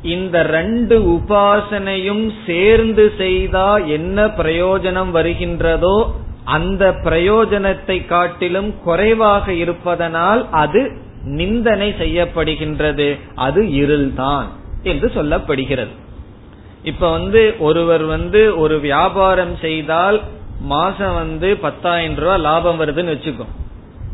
இந்த ரெண்டு உபாசனையும் சேர்ந்து செய்தா என்ன பிரயோஜனம் வருகின்றதோ அந்த பிரயோஜனத்தை காட்டிலும் குறைவாக இருப்பதனால் அது நிந்தனை செய்யப்படுகின்றது. அது இருள்தான் என்று சொல்லப்படுகிறது. இப்ப வந்து ஒருவர் வந்து ஒரு வியாபாரம் செய்தால் மாசம் வந்து பத்தாயிரம் ரூபாய் லாபம் வருதுன்னு வச்சுக்கோ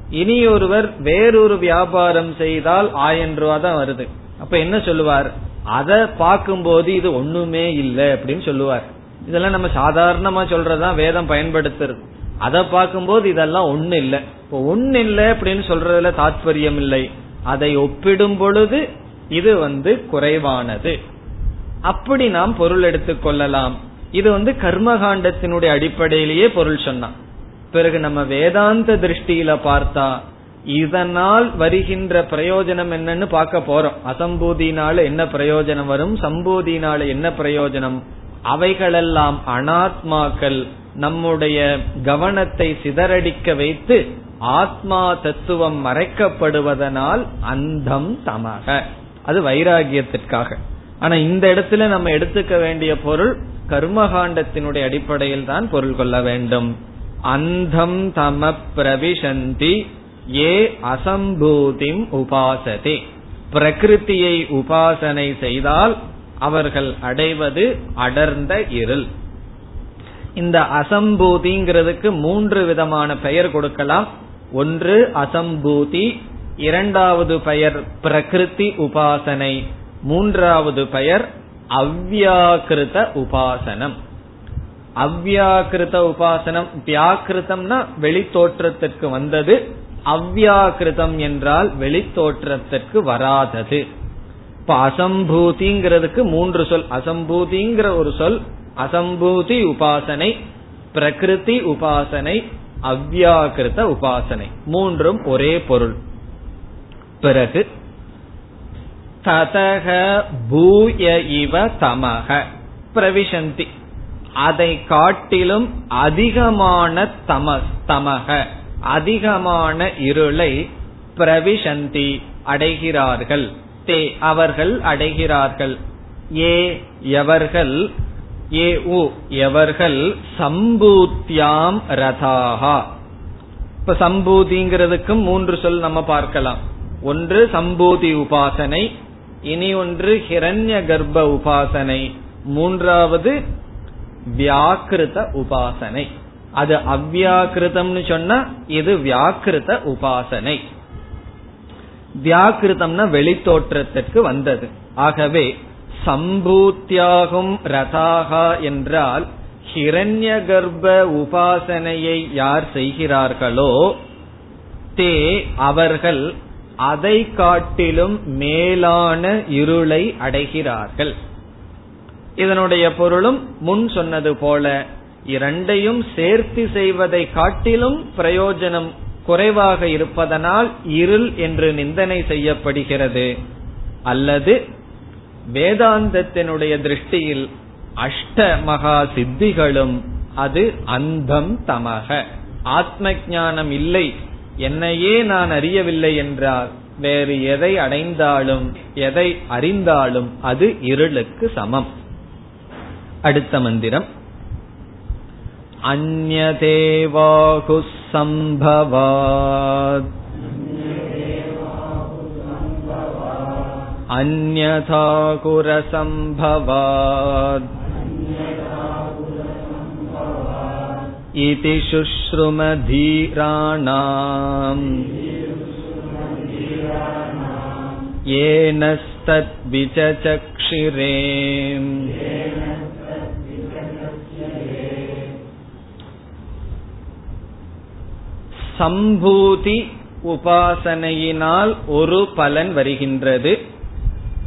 இனி ஒருவர் வேறொரு வியாபாரம் செய்தால் ஆயிரம் ரூபாய் தான் வருது. அப்ப என்ன சொல்லுவார்? அதை பார்க்கும்போது இது ஒண்ணுமே இல்லை அப்படின்னு சொல்லுவார். இதெல்லாம் நம்ம சாதாரணமா சொல்றதுதான் வேதம் பயன்படுத்துறது. அதை பார்க்கும்போது இதெல்லாம் ஒண்ணு இல்லை. இப்போ ஒண்ணு இல்லை அப்படின்னு சொல்றதுல தாத்பரியம் இல்லை. அதை ஒப்பிடும் பொழுது இது வந்து குறைவானது. அப்படி நாம் பொருள் எடுத்துக்கொள்ளலாம் இது வந்து கர்மகாண்டத்தினுடைய அடிப்படையிலேயே பொருள் சொன்னான். பிறகு நம்ம வேதாந்த திருஷ்டியில பார்த்தா இதனால் வருகின்ற பிரயோஜனம் என்னன்னு பார்க்க போறோம். அசம்பூதினால என்ன பிரயோஜனம் வரும்? சம்பூதினால என்ன பிரயோஜனம்? அவைகளெல்லாம் அனாத்மாக்கள் நம்முடைய கவனத்தை சிதறடிக்க வைத்து ஆத்மா தத்துவம் மறைக்கப்படுவதனால் அந்தம் தமக அது வைராகியத்திற்காக. ஆனா இந்த இடத்துல நம்ம எடுத்துக்க வேண்டிய பொருள் கர்மகாண்டத்தினுடைய அடிப்படையில் தான் பொருள் கொள்ள வேண்டும். அந்தம் தம பிரவிசந்தி ஏ அசம்பூதிம் உபாசதே. பிரகிருத்தியை உபாசனை செய்தால் அவர்கள் அடைவது அடர்ந்த இருள். இந்த அசம்பூதிங்கிறதுக்கு மூன்று விதமான பெயர் கொடுக்கலாம். ஒன்று அசம்பூதி இரண்டாவது பெயர் பிரகிருதி உபாசனை மூன்றாவது பெயர் அவ்வியாக்கிருத உபாசனம். அவ்வியாக்கிருத உபாசனம் வியாக்கிருத்தம்னா வெளித்தோற்றத்திற்கு வந்தது. அவ்யாகிருதம் என்றால் வெளித்தோற்றத்திற்கு வராதது. இப்ப அசம்பூதிங்கிறதுக்கு மூன்று சொல். அசம்பூதிங்கிற ஒரு சொல் அசம்பூதி உபாசனை பிரகிருதி உபாசனை அவ்யாகிருத உபாசனை. மூன்றும் ஒரே பொருள். பிறகு ததக பூய இவ தமக. பிரவிசந்தி. அதை காட்டிலும் அதிகமான தம தமக. அதிகமான இருளை பிரவிசந்தி அடைகிறார்கள். தே அவர்கள் அடைகிறார்கள். ஏ எவர்கள்? ஏ உ எவர்கள்? சம்பூத்தியாம் ரதாகா. இப்ப சம்பூதிங்கிறதுக்கும் மூன்று சொல் நம்ம பார்க்கலாம். ஒன்று சம்பூதி உபாசனை. இனி ஒன்று ஹிரண்ய கர்ப்ப உபாசனை. மூன்றாவது வியாக்கிருத உபாசனை. அது அவ்வியாக்கிருதம்னு சொன்னா இது வியாக்கிருத உபாசனை. வியாக்கிருதம்னா வெளித்தோற்றத்திற்கு வந்தது. ஆகவே சம்பூத்தியாகும் ரதாகா என்றால் ஹிரண்ய கர்ப்ப உபாசனையை யார் செய்கிறார்களோ தே அவர்கள் அதை காட்டிலும் மேலான இருளை அடைகிறார்கள். இதனுடைய பொருளும் முன் சொன்னது போல இரண்டையும் சேர்த்து செய்வதை காட்டிலும் பிரயோஜனம் குறைவாக இருப்பதனால் இருள் என்று நிந்தனை செய்யப்படுகிறது. அல்லது வேதாந்தத்தினுடைய திருஷ்டியில் அஷ்ட மகா சித்திகளும் அது அந்தம் தமக. ஆத்ம ஞானம் இல்லை என்னையே நான் அறியவில்லை என்றால் வேறு எதை அடைந்தாலும் எதை அறிந்தாலும் அது இருளுக்கு சமம். அடுத்த மந்திரம். अन्यदेवाहुः सम्भवात् अन्यथाकुरसम्भवात् इति शुश्रुमधीराणाम् येनस्तद्विचचक्षिरे சம்பூதி உபாசனையினால் ஒரு பலன் வருகின்றது.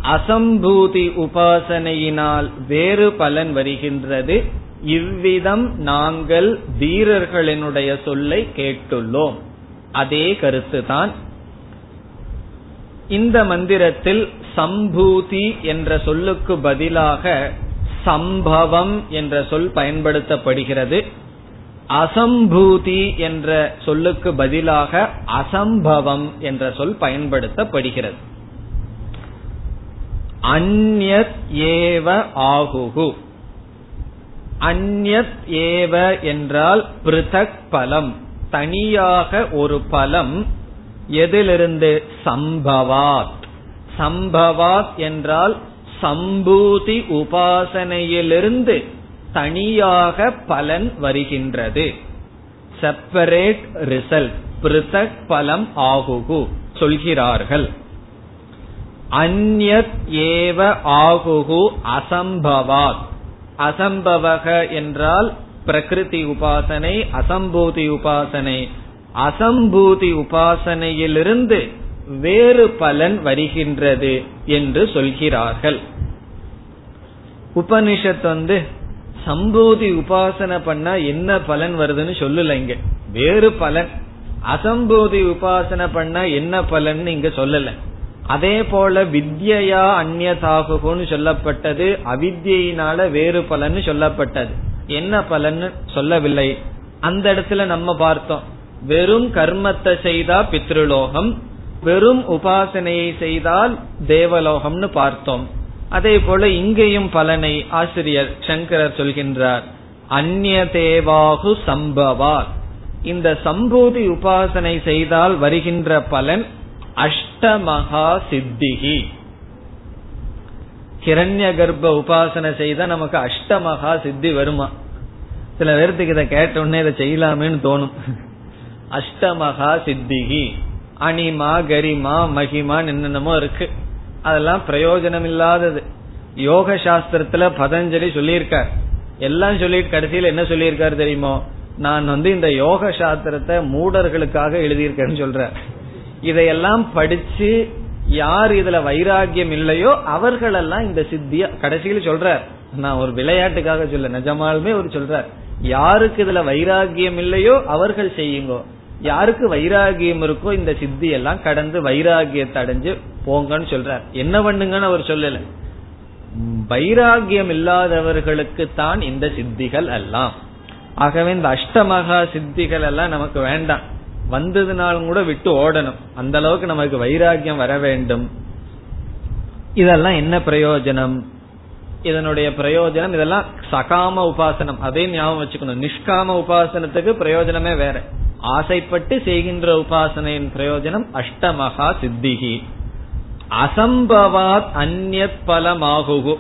அசம்பூதி உபாசனையினால் வேறு பலன் வருகின்றது. இவ்விதம் நாங்கள் வீரர்களினுடைய சொல்லை கேட்டுள்ளோம். அதே கருத்துதான். இந்த மந்திரத்தில் சம்பூதி என்ற சொல்லுக்கு பதிலாக சம்பவம் என்ற சொல் பயன்படுத்தப்படுகிறது. அசம்பூதி என்ற சொல்லுக்கு பதிலாக அசம்பவம் என்ற சொல் பயன்படுத்தப்படுகிறது. அந்நத் ஏவ ஆகுகு. அந்யத் ஏவ என்றால் பிருதக் பலம். தனியாக ஒரு பலம் எதிலிருந்து சம்பவாத். சம்பவாத் என்றால் சம்பூதி உபாசனையிலிருந்து தனியாக பலன் வருகின்றது. செப்பரேட் ரிசல்ட் பிருத்தக் பலம் ஆகுகு சொல்கிறார்கள். அந்யத் ஏவ ஆகுகு அசம்பவாத். அசம்பவக என்றால் பிரகிருதி உபாசனை அசம்பூதி உபாசனை. அசம்பூதி உபாசனையிலிருந்து வேறு பலன் வருகின்றது என்று சொல்கிறார்கள். உபனிஷத் வந்து சம்பூதி உபாசனை பண்ணா என்ன பலன் வருதுன்னு சொல்லல இங்க. வேறு பலன். அசம்பூதி உபாசனை பண்ணா என்ன பலன் இங்க சொல்லல. அதே போல வித்யா அந்நியதாகுன்னு சொல்லப்பட்டது அவித்யினால வேறு பலன் சொல்லப்பட்டது. என்ன பலன் சொல்லவில்லை. அந்த இடத்துல நம்ம பார்த்தோம். வெறும் கர்மத்தை செய்தா பித்ருலோகம் வெறும் உபாசனையை செய்தால் தேவலோகம்னு பார்த்தோம். அதே போல இங்கேயும் பலனை ஆசிரியர் சங்கரர் சொல்கின்றார். அந்நிய தேவாகு சம்பவார். இந்த சம்பூதி உபாசனை செய்தால் வருகின்ற பலன் அஷ்டமகா சித்திகி. கிரண்ய கர்ப்ப உபாசனை செய்தா நமக்கு அஷ்டமகா சித்தி வருமா? சில பேர்த்துக்கு இதை கேட்ட உடனே இதை செய்யலாமேன்னு தோணும். அஷ்டமகா சித்திகி. அனிமா கரிமா மகிமான்னு என்னென்னமோ இருக்கு. அதெல்லாம் பிரயோஜனம் இல்லாதது யோக சாஸ்திரத்துல பதஞ்சலி சொல்லியிருக்கார். எல்லாம் சொல்லிட்டு கடைசியில் என்ன சொல்லியிருக்காரு தெரியுமோ? நான் வந்து இந்த யோக சாஸ்திரத்தை மூடர்களுக்காக எழுதியிருக்கேன்னு சொல்ற இதையெல்லாம் படிச்சு யார் இதுல வைராகியம் இல்லையோ அவர்களெல்லாம் இந்த சித்திய கடைசியில் சொல்றார். நான் ஒரு விளையாட்டுக்காக சொல்ல நிஜமாலுமே ஒரு சொல்றார். யாருக்கு இதுல வைராகியம் இல்லையோ அவர்கள் செய்யுங்கோ. யாருக்கு வைராகியம் இருக்கோ இந்த சித்தி எல்லாம் கடந்து வைராகியத்தை அடைஞ்சு போங்கன்னு சொல்றார். என்ன பண்ணுங்கன்னு அவர் சொல்லல. வைராகியம் இல்லாதவர்களுக்கு தான் இந்த சித்திகள் எல்லாம். ஆகவே இந்த அஷ்டமகா சித்திகள் எல்லாம் நமக்கு வேண்டாம். வந்ததுனாலும் கூட விட்டு ஓடணும். அந்த அளவுக்கு நமக்கு வைராகியம் வர வேண்டும். இதெல்லாம் என்ன பிரயோஜனம்? இதனுடைய பிரயோஜனம் இதெல்லாம் சகாம உபாசனம். அதே ஞாபகம் வச்சுக்கணும். நிஷ்காம உபாசனத்துக்கு பிரயோஜனமே வேற. ஆசைப்பட்டு செய்கின்ற உபாசனையின் பிரயோஜனம் அஷ்டமகா சித்திகி. அசம்பவாத் அந்நத் பலமாகு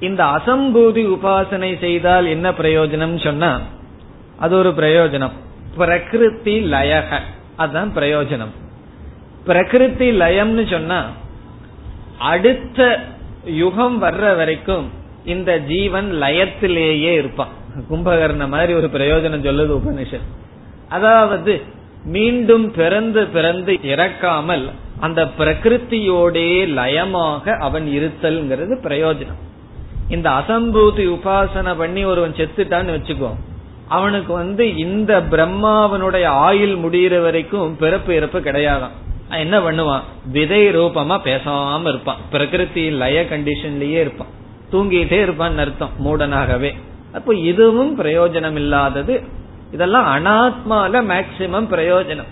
இந்த அசம்பூதி உபாசனை செய்தால் என்ன பிரயோஜனம் சொன்னா அது ஒரு பிரயோஜனம். பிரகிருதி லயக அதுதான் பிரயோஜனம். பிரகிருதி லயம்னு சொன்னா அடுத்த யுகம் வர்ற வரைக்கும் இந்த ஜீவன் லயத்திலேயே இருப்பான். கும்பகர்ண மாதிரி ஒரு பிரயோஜனம் சொல்லுது உபனிஷத். அதாவது மீண்டும் பிறந்து பிறந்து இறக்காமல் அந்த பிரகிருத்தியோடே லயமாக அவன் இருத்தல்ங்கிறது பிரயோஜனம். இந்த அசம்பூதி உபாசனை பண்ணி ஒருவன் செத்துட்டான்னு வச்சுக்கோ அவனுக்கு வந்து இந்த பிரம்மாவனுடைய ஆயுள் முடிகிற வரைக்கும் பிறப்பு இறப்பு கிடையாதான் என்ன பண்ணுவான்? விதை ரூபமா பேசாம இருப்பான். பிரகிருதி லய கண்டிஷன்லயே இருப்பான். தூங்கிட்டே இருப்பான் அர்த்தம் மூடனாகவே. அப்போ இதுவும் பிரயோஜனம் இல்லாதது இதெல்லாம் அனாத்மால மேக்சிமம் பிரயோஜனம்.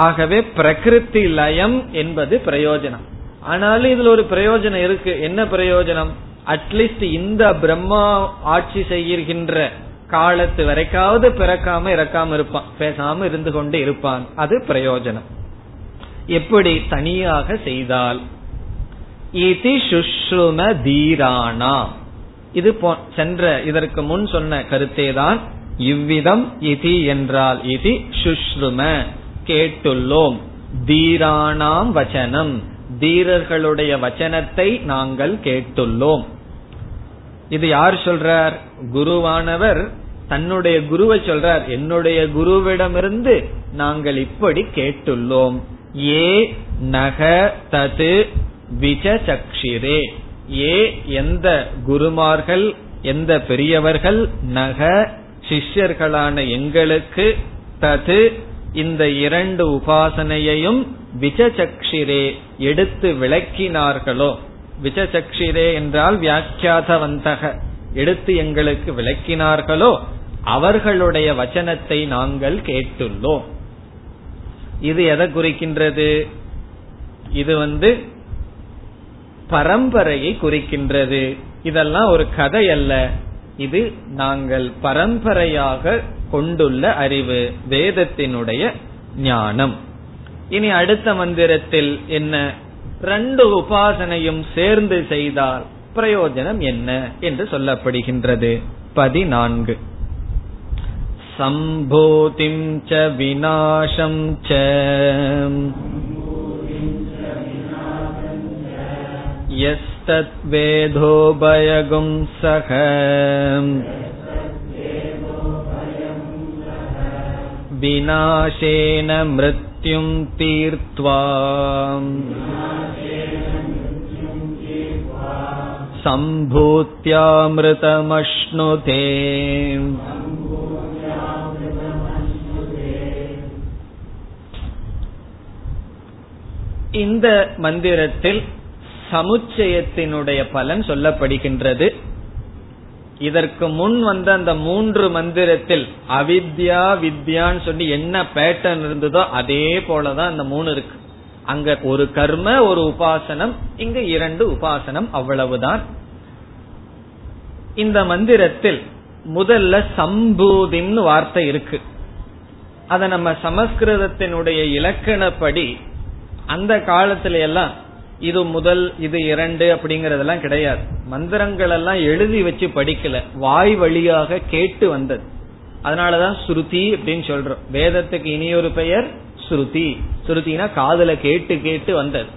ஆகவே பிரகிருதி லயம் என்பது பிரயோஜனம். ஆனாலும் இதுல ஒரு பிரயோஜனம் இருக்கு. என்ன பிரயோஜனம்? அட்லீஸ்ட் இந்த பிரம்மா ஆட்சி செய்கின்ற காலத்து வரைக்காவது பிறக்காம இறக்காம இருப்பான். பேசாம இருந்து கொண்டு இருப்பான். அது பிரயோஜனம். எப்படி? தனியாக செய்தால். இதி சுஷ்ரும தீரானா இது சென்ற இதற்கு முன் சொன்ன கருத்தே தான் இவ்விதம் இதி என்றால் இதி சுஷ்ரும. கேட்டுள்ளோம். தீராணாம் வச்சனம். தீரர்களுடைய வச்சனத்தை நாங்கள் கேட்டுள்ளோம். இது யார் சொல்றார்? குருவானவர் தன்னுடைய குருவை சொல்றார். என்னுடைய குருவிடமிருந்து நாங்கள் இப்படி கேட்டுள்ளோம். ஏ நக தது விஜசக்ஷிரே. ஏ எந்த குருமார்கள் எந்த பெரியவர்கள் நக சிஷ்யர்களான எங்களுக்கு தது இந்த இரண்டு உபாசனையையும் விஜசக்ஷிரே எடுத்து விளக்கினார்களோ? விஜசக்ஷிரே என்றால் வியாக்கியாதவந்தக. எடுத்து எங்களுக்கு விளக்கினார்களோ? அவர்களுடைய வச்சனத்தை நாங்கள் கேட்டுள்ளோம். இது எதை குறிக்கின்றது? இது வந்து பரம்பரையை குறிக்கின்றது. இதெல்லாம் ஒரு கதை அல்ல இது நாங்கள் பரம்பரையாக கொண்டுள்ள அறிவு வேதத்தினுடைய ஞானம் இனி அடுத்த மந்திரத்தில் என்ன ரெண்டு உபாசனையும் சேர்ந்து செய்தால் பிரயோஜனம் என்ன என்று சொல்லப்படுகின்றது பதினான்கு சம்போதிம் ச விநாசம் ச यस्तद्वेदोभयगुं सः विनाशेन मृत्युं तीर्त्वा सम्भूत्यामृतमश्नुते இந்த மந்திரத்தில் சமுச்சயத்தினுடைய பலன் சொல்லப்படுகின்றது இதற்கு முன் வந்த அந்த மூன்று மந்திரத்தில் அவித்யா வித்யான்னு சொல்லி என்ன பேட்டர்ன் இருந்ததோ அதே போலதான் அந்த மூணு இருக்கு. அங்க ஒரு கர்ம ஒரு உபாசனம் இங்க இரண்டு உபாசனம் அவ்வளவுதான். இந்த மந்திரத்தில் முதல்ல சம்பூதின்னு வார்த்தை இருக்கு. அத நம்ம சமஸ்கிருதத்தினுடைய இலக்கணப்படி அந்த காலத்துல எல்லாம் இது முதல் இது இரண்டு அப்படிங்கறதெல்லாம் கிடையாது. மந்திரங்கள் எல்லாம் எழுதி வச்சு படிக்கல. வாய் வழியாக கேட்டு வந்தது. அதனாலதான் ஸ்ருதி அப்படின்னு சொல்றோம். வேதத்துக்கு இனியொரு பெயர் ஸ்ருதி. ஸ்ருதினா காதல கேட்டு கேட்டு வந்தது.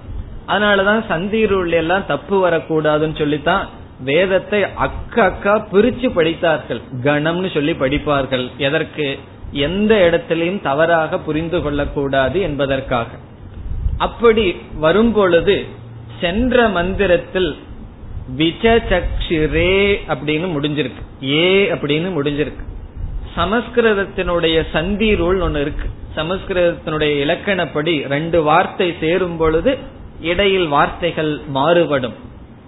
அதனாலதான் சந்தீருள் எல்லாம் தப்பு வரக்கூடாதுன்னு சொல்லித்தான் வேதத்தை அக்க அக்கா பிரிச்சு படித்தார்கள். கணம்னு சொல்லி படிப்பார்கள். எதற்கு? எந்த இடத்திலையும் தவறாக புரிந்து கொள்ளக்கூடாது என்பதற்காக. அப்படி வரும் பொழுது சென்ற மந்திரத்தில் விஜசக்ஷிரே அப்படின்னு முடிஞ்சிருக்கு. ஏ அப்படின்னு முடிஞ்சிருக்கு. சமஸ்கிருதத்தினுடைய சந்தி ரூல் ஒன்னு இருக்கு. சமஸ்கிருதத்தினுடைய இலக்கணப்படி ரெண்டு வார்த்தை சேரும் பொழுது இடையில் வார்த்தைகள் மாறுபடும்.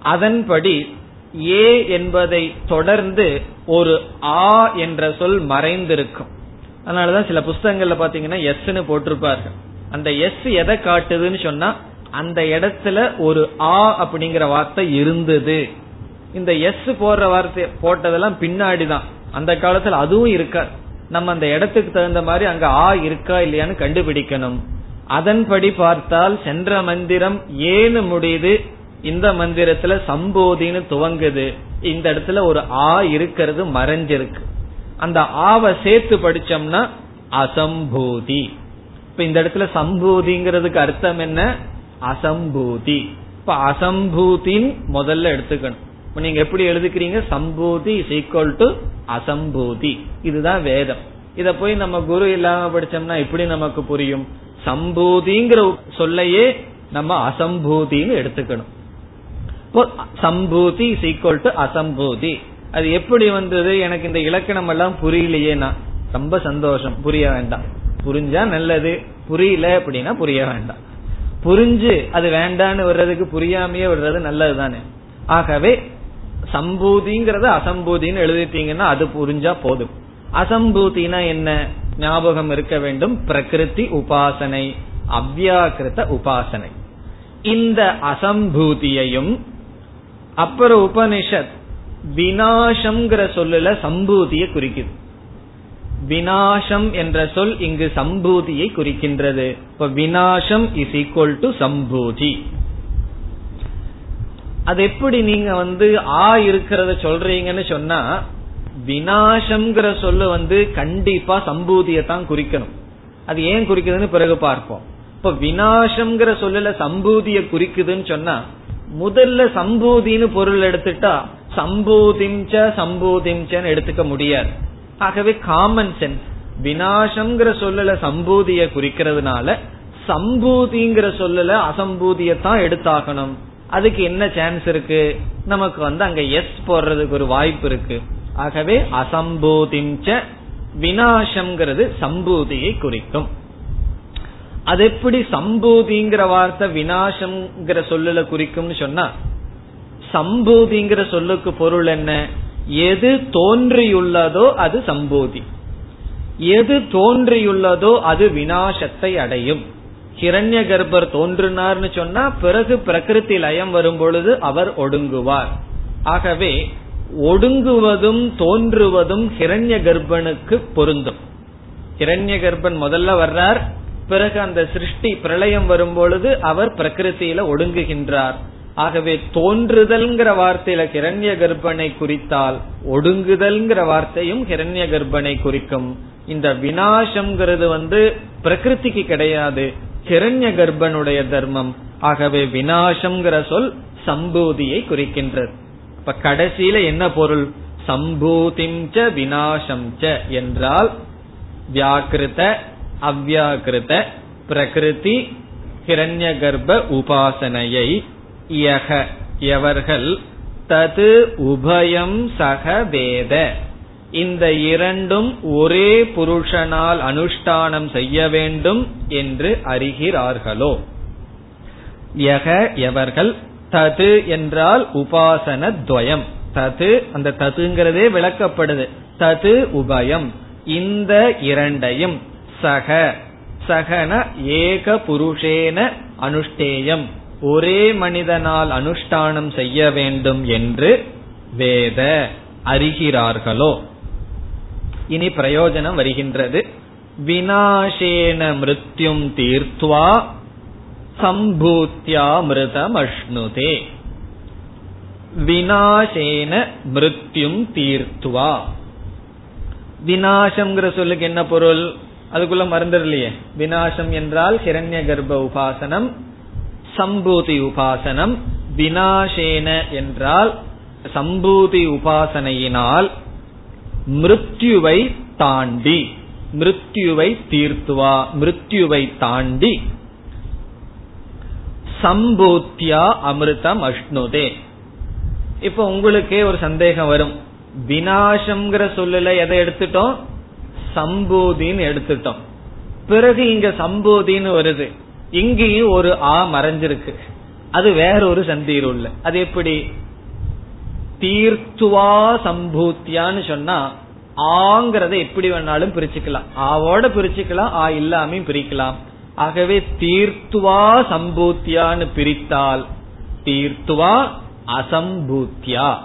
அதன்படி ஏ என்பதை தொடர்ந்து ஒரு ஆ என்ற சொல் மறைந்திருக்கும். அதனாலதான் சில புஸ்தகங்கள்ல பாத்தீங்கன்னா எஸ்ன்னு போட்டிருப்பார்கள். அந்த எஸ் எதை காட்டுதுன்னு சொன்னா அந்த இடத்துல ஒரு ஆ அப்படிங்கிற வார்த்தை இருந்தது. இந்த எஸ் போடுற வார்த்தை போட்டதெல்லாம் பின்னாடி தான் அந்த காலத்துல அதுவும் இருக்காது நம்ம அந்த இடத்துக்கு தகுந்த மாதிரி அங்க ஆ இருக்கா இல்லையான்னு கண்டுபிடிக்கணும். அதன்படி பார்த்தால் சென்ற மந்திரம் ஏனு முடியுது இந்த மந்திரத்துல சம்போதின்னு துவங்குது. இந்த இடத்துல ஒரு ஆ இருக்கிறது மறைஞ்சிருக்கு. அந்த ஆவை சேர்த்து படிச்சோம்னா அசம்போதி. இப்ப இந்த இடத்துல சம்பூதிங்கிறதுக்கு அர்த்தம் என்ன? அசம்பூதி. இப்ப அசம்பூதின் முதல்ல எடுத்துக்கணும். இப்ப நீங்க எப்படி எழுதுக்கிறீங்க? சம்பூதி இஸ் ஈக்குவல் டு அசம்பூதி. இதுதான் வேதம். இத போய் நம்ம குரு இல்லாம படிச்சோம்னா எப்படி நமக்கு புரியும். சம்பூதிங்கிற சொல்லையே நம்ம அசம்பூதின்னு எடுத்துக்கணும். சம்பூதி இஸ் ஈக்குவல் டு அசம்பூதி. அது எப்படி வந்தது? எனக்கு இந்த இலக்கணம் எல்லாம் புரியலையே நான் ரொம்ப சந்தோஷம். புரிய வேண்டாம். புரிஞ்சா நல்லது. புரியல அப்படின்னா புரிய வேண்டாம். புரிஞ்சு அது வேண்டான்னு வர்றதுக்கு புரியாமையே வர்றது நல்லது தானே ஆகவே சம்பூதிங்கிறத அசம்பூதின்னு எழுதிட்டீங்கன்னா அது புரிஞ்சா போதும். அசம்பூதினா என்ன? ஞாபகம் இருக்க வேண்டும். பிரகிருதி உபாசனை. அவ்யாக்கிருத்த உபாசனை. இந்த அசம்பூதியையும் அப்புறம் உபனிஷத் வினாசம்ங்கிற சொல்லுல சம்பூதியை குறிக்குது. வினாசம் என்ற சொல் இங்கு சம்பூதியை குறிக்கின்றது. இப்ப வினாசம் இஸ் ஈக்குவல் டு சம்பூதி. அது எப்படி நீங்க வந்து ஆ இருக்கிறத சொல்றீங்கன்னு சொன்னா வினாசம்ங்கிற சொல்லு வந்து கண்டிப்பா சம்பூதியை தான் குறிக்கணும். அது ஏன் குறிக்குதுன்னு பிறகு பார்ப்போம். இப்ப வினாசம்ங்கிற சொல்லல சம்பூதியை குறிக்குதுன்னு சொன்னா முதல்ல சம்பூதின்னு பொருள் எடுத்துட்டா சம்பூதிம்ச சம்பூதிம்சன்னு எடுத்துக்க முடியாது. ஆகவே காமன் சென்ஸ் வினாசம்ங்கிற சொல்லல சம்பூதிய குறிக்கிறதுனால சம்பூதிங்கிற சொல்லல அசம்பூதியத்தான் எடுத்தாகணும். அதுக்கு என்ன சான்ஸ் இருக்கு? நமக்கு வந்து அங்க எஸ் போடுறதுக்கு ஒரு வாய்ப்பு இருக்கு. ஆகவே அசம்பூதிஞ்ச வினாசம்ங்கிறது சம்பூதியை குறிக்கும். அது எப்படி சம்பூதிங்கிற வார்த்தை வினாசம்ங்கிற சொல்லுல குறிக்கும்னு சொன்னா சம்பூதிங்கிற சொல்லுக்கு பொருள் என்ன? எது தோன்றியுள்ளதோ அது சம்பூதி. எது தோன்றியுள்ளதோ அது வினாசத்தை அடையும். ஹிரண்ய கர்ப்பர் தோன்றினார்னு சொன்னா பிறகு பிரகிருதி லயம் வரும் பொழுது அவர் ஒடுங்குவார். ஆகவே ஒடுங்குவதும் தோன்றுவதும் ஹிரண்ய கர்ப்பனுக்கு பொருந்தும். ஹிரண்ய கர்ப்பன் முதல்ல வர்றார் பிறகு அந்த சிருஷ்டி பிரளயம் வரும் பொழுது அவர் பிரகிருத்தியில ஒடுங்குகின்றார். ஆகவே தோன்றுதல்ங்கிற வார்த்தையில கிரண்ய கர்ப்பனை குறித்தால் ஒடுங்குதல்ங்கிற வார்த்தையும் கிரண்ய கர்ப்பனை குறிக்கும். இந்த வினாசம்ங்கிறது வந்து பிரகிருதிக்கு கிடையாது. கிரண்ய கர்ப்பனுடைய தர்மம். ஆகவே வினாசம்ங்கிற சொல் சம்பூதியை குறிக்கின்றது. இப்ப கடைசியில என்ன பொருள்? சம்பூதிம் ச வினாசம் ச என்றால் வியாக்கிருத அவ்யாக்கிருத பிரகிருதி கிரண்ய கர்ப்ப உபாசனையை யக எவர்கள்? தது உபயம் சக வேத. இந்த இரண்டும் ஒரே புருஷனால் அனுஷ்டானம் செய்ய வேண்டும் என்று அறிகிறார்களோ? யக எவர்கள்? தது என்றால் உபாசன துவயம். தது அந்த ததுங்கிறதே விளக்கப்படுது. தது உபயம். இந்த இரண்டையும் சக சகன ஏக புருஷேன அனுஷ்டேயம். ஒரே மனிதனால் அனுஷ்டானம் செய்ய வேண்டும் என்று வேத அறிகிறார்களோ? இனி பிரயோஜனம் வருகின்றது. வினாசேன மிருத்யும் தீர்த்வா சம்பூத்தியா மிருதம் அஷ்ணுதே வினாசேன மிருத்யும் தீர்த்துவா வினாசம்ங்கிற சொல்லுக்கு என்ன பொருள்? அதுக்குள்ள மறந்துடலையே. வினாசம் என்றால் ஹிரண்ய கர்ப்ப உபாசனம். சம்பூதி உபாசனம் வினாசேன என்றால் சம்பூதி உபாசனையினால் மிருத்யுவை தாண்டி மிருத்யுவை தீர்த்துவா மிருத்யுவை தாண்டி சம்பூத்தியா அமிர்தம் அஷ்ணுதே. இப்ப உங்களுக்கே ஒரு சந்தேகம் வரும். வினாசம்ங்கிற சொல்லல எதை எடுத்துட்டோம்? சம்பூதின்னு எடுத்துட்டோம். பிறகு இங்க சம்பூதின்னு வருது. இங்கேயும் ஒரு ஆ மறைஞ்சிருக்கு. அது வேற ஒரு சந்தீருள்ள அது எப்படி? தீர்த்துவா சம்பூத்தியான்னு சொன்னா ஆங்கிறத எப்படி வேணாலும் பிரிச்சுக்கலாம். ஆவோட பிரிச்சுக்கலாம் ஆ இல்லாமையும் பிரிக்கலாம். ஆகவே தீர்த்துவா சம்பூத்தியான்னு பிரித்தால் தீர்த்துவா அசம்பூத்தியா.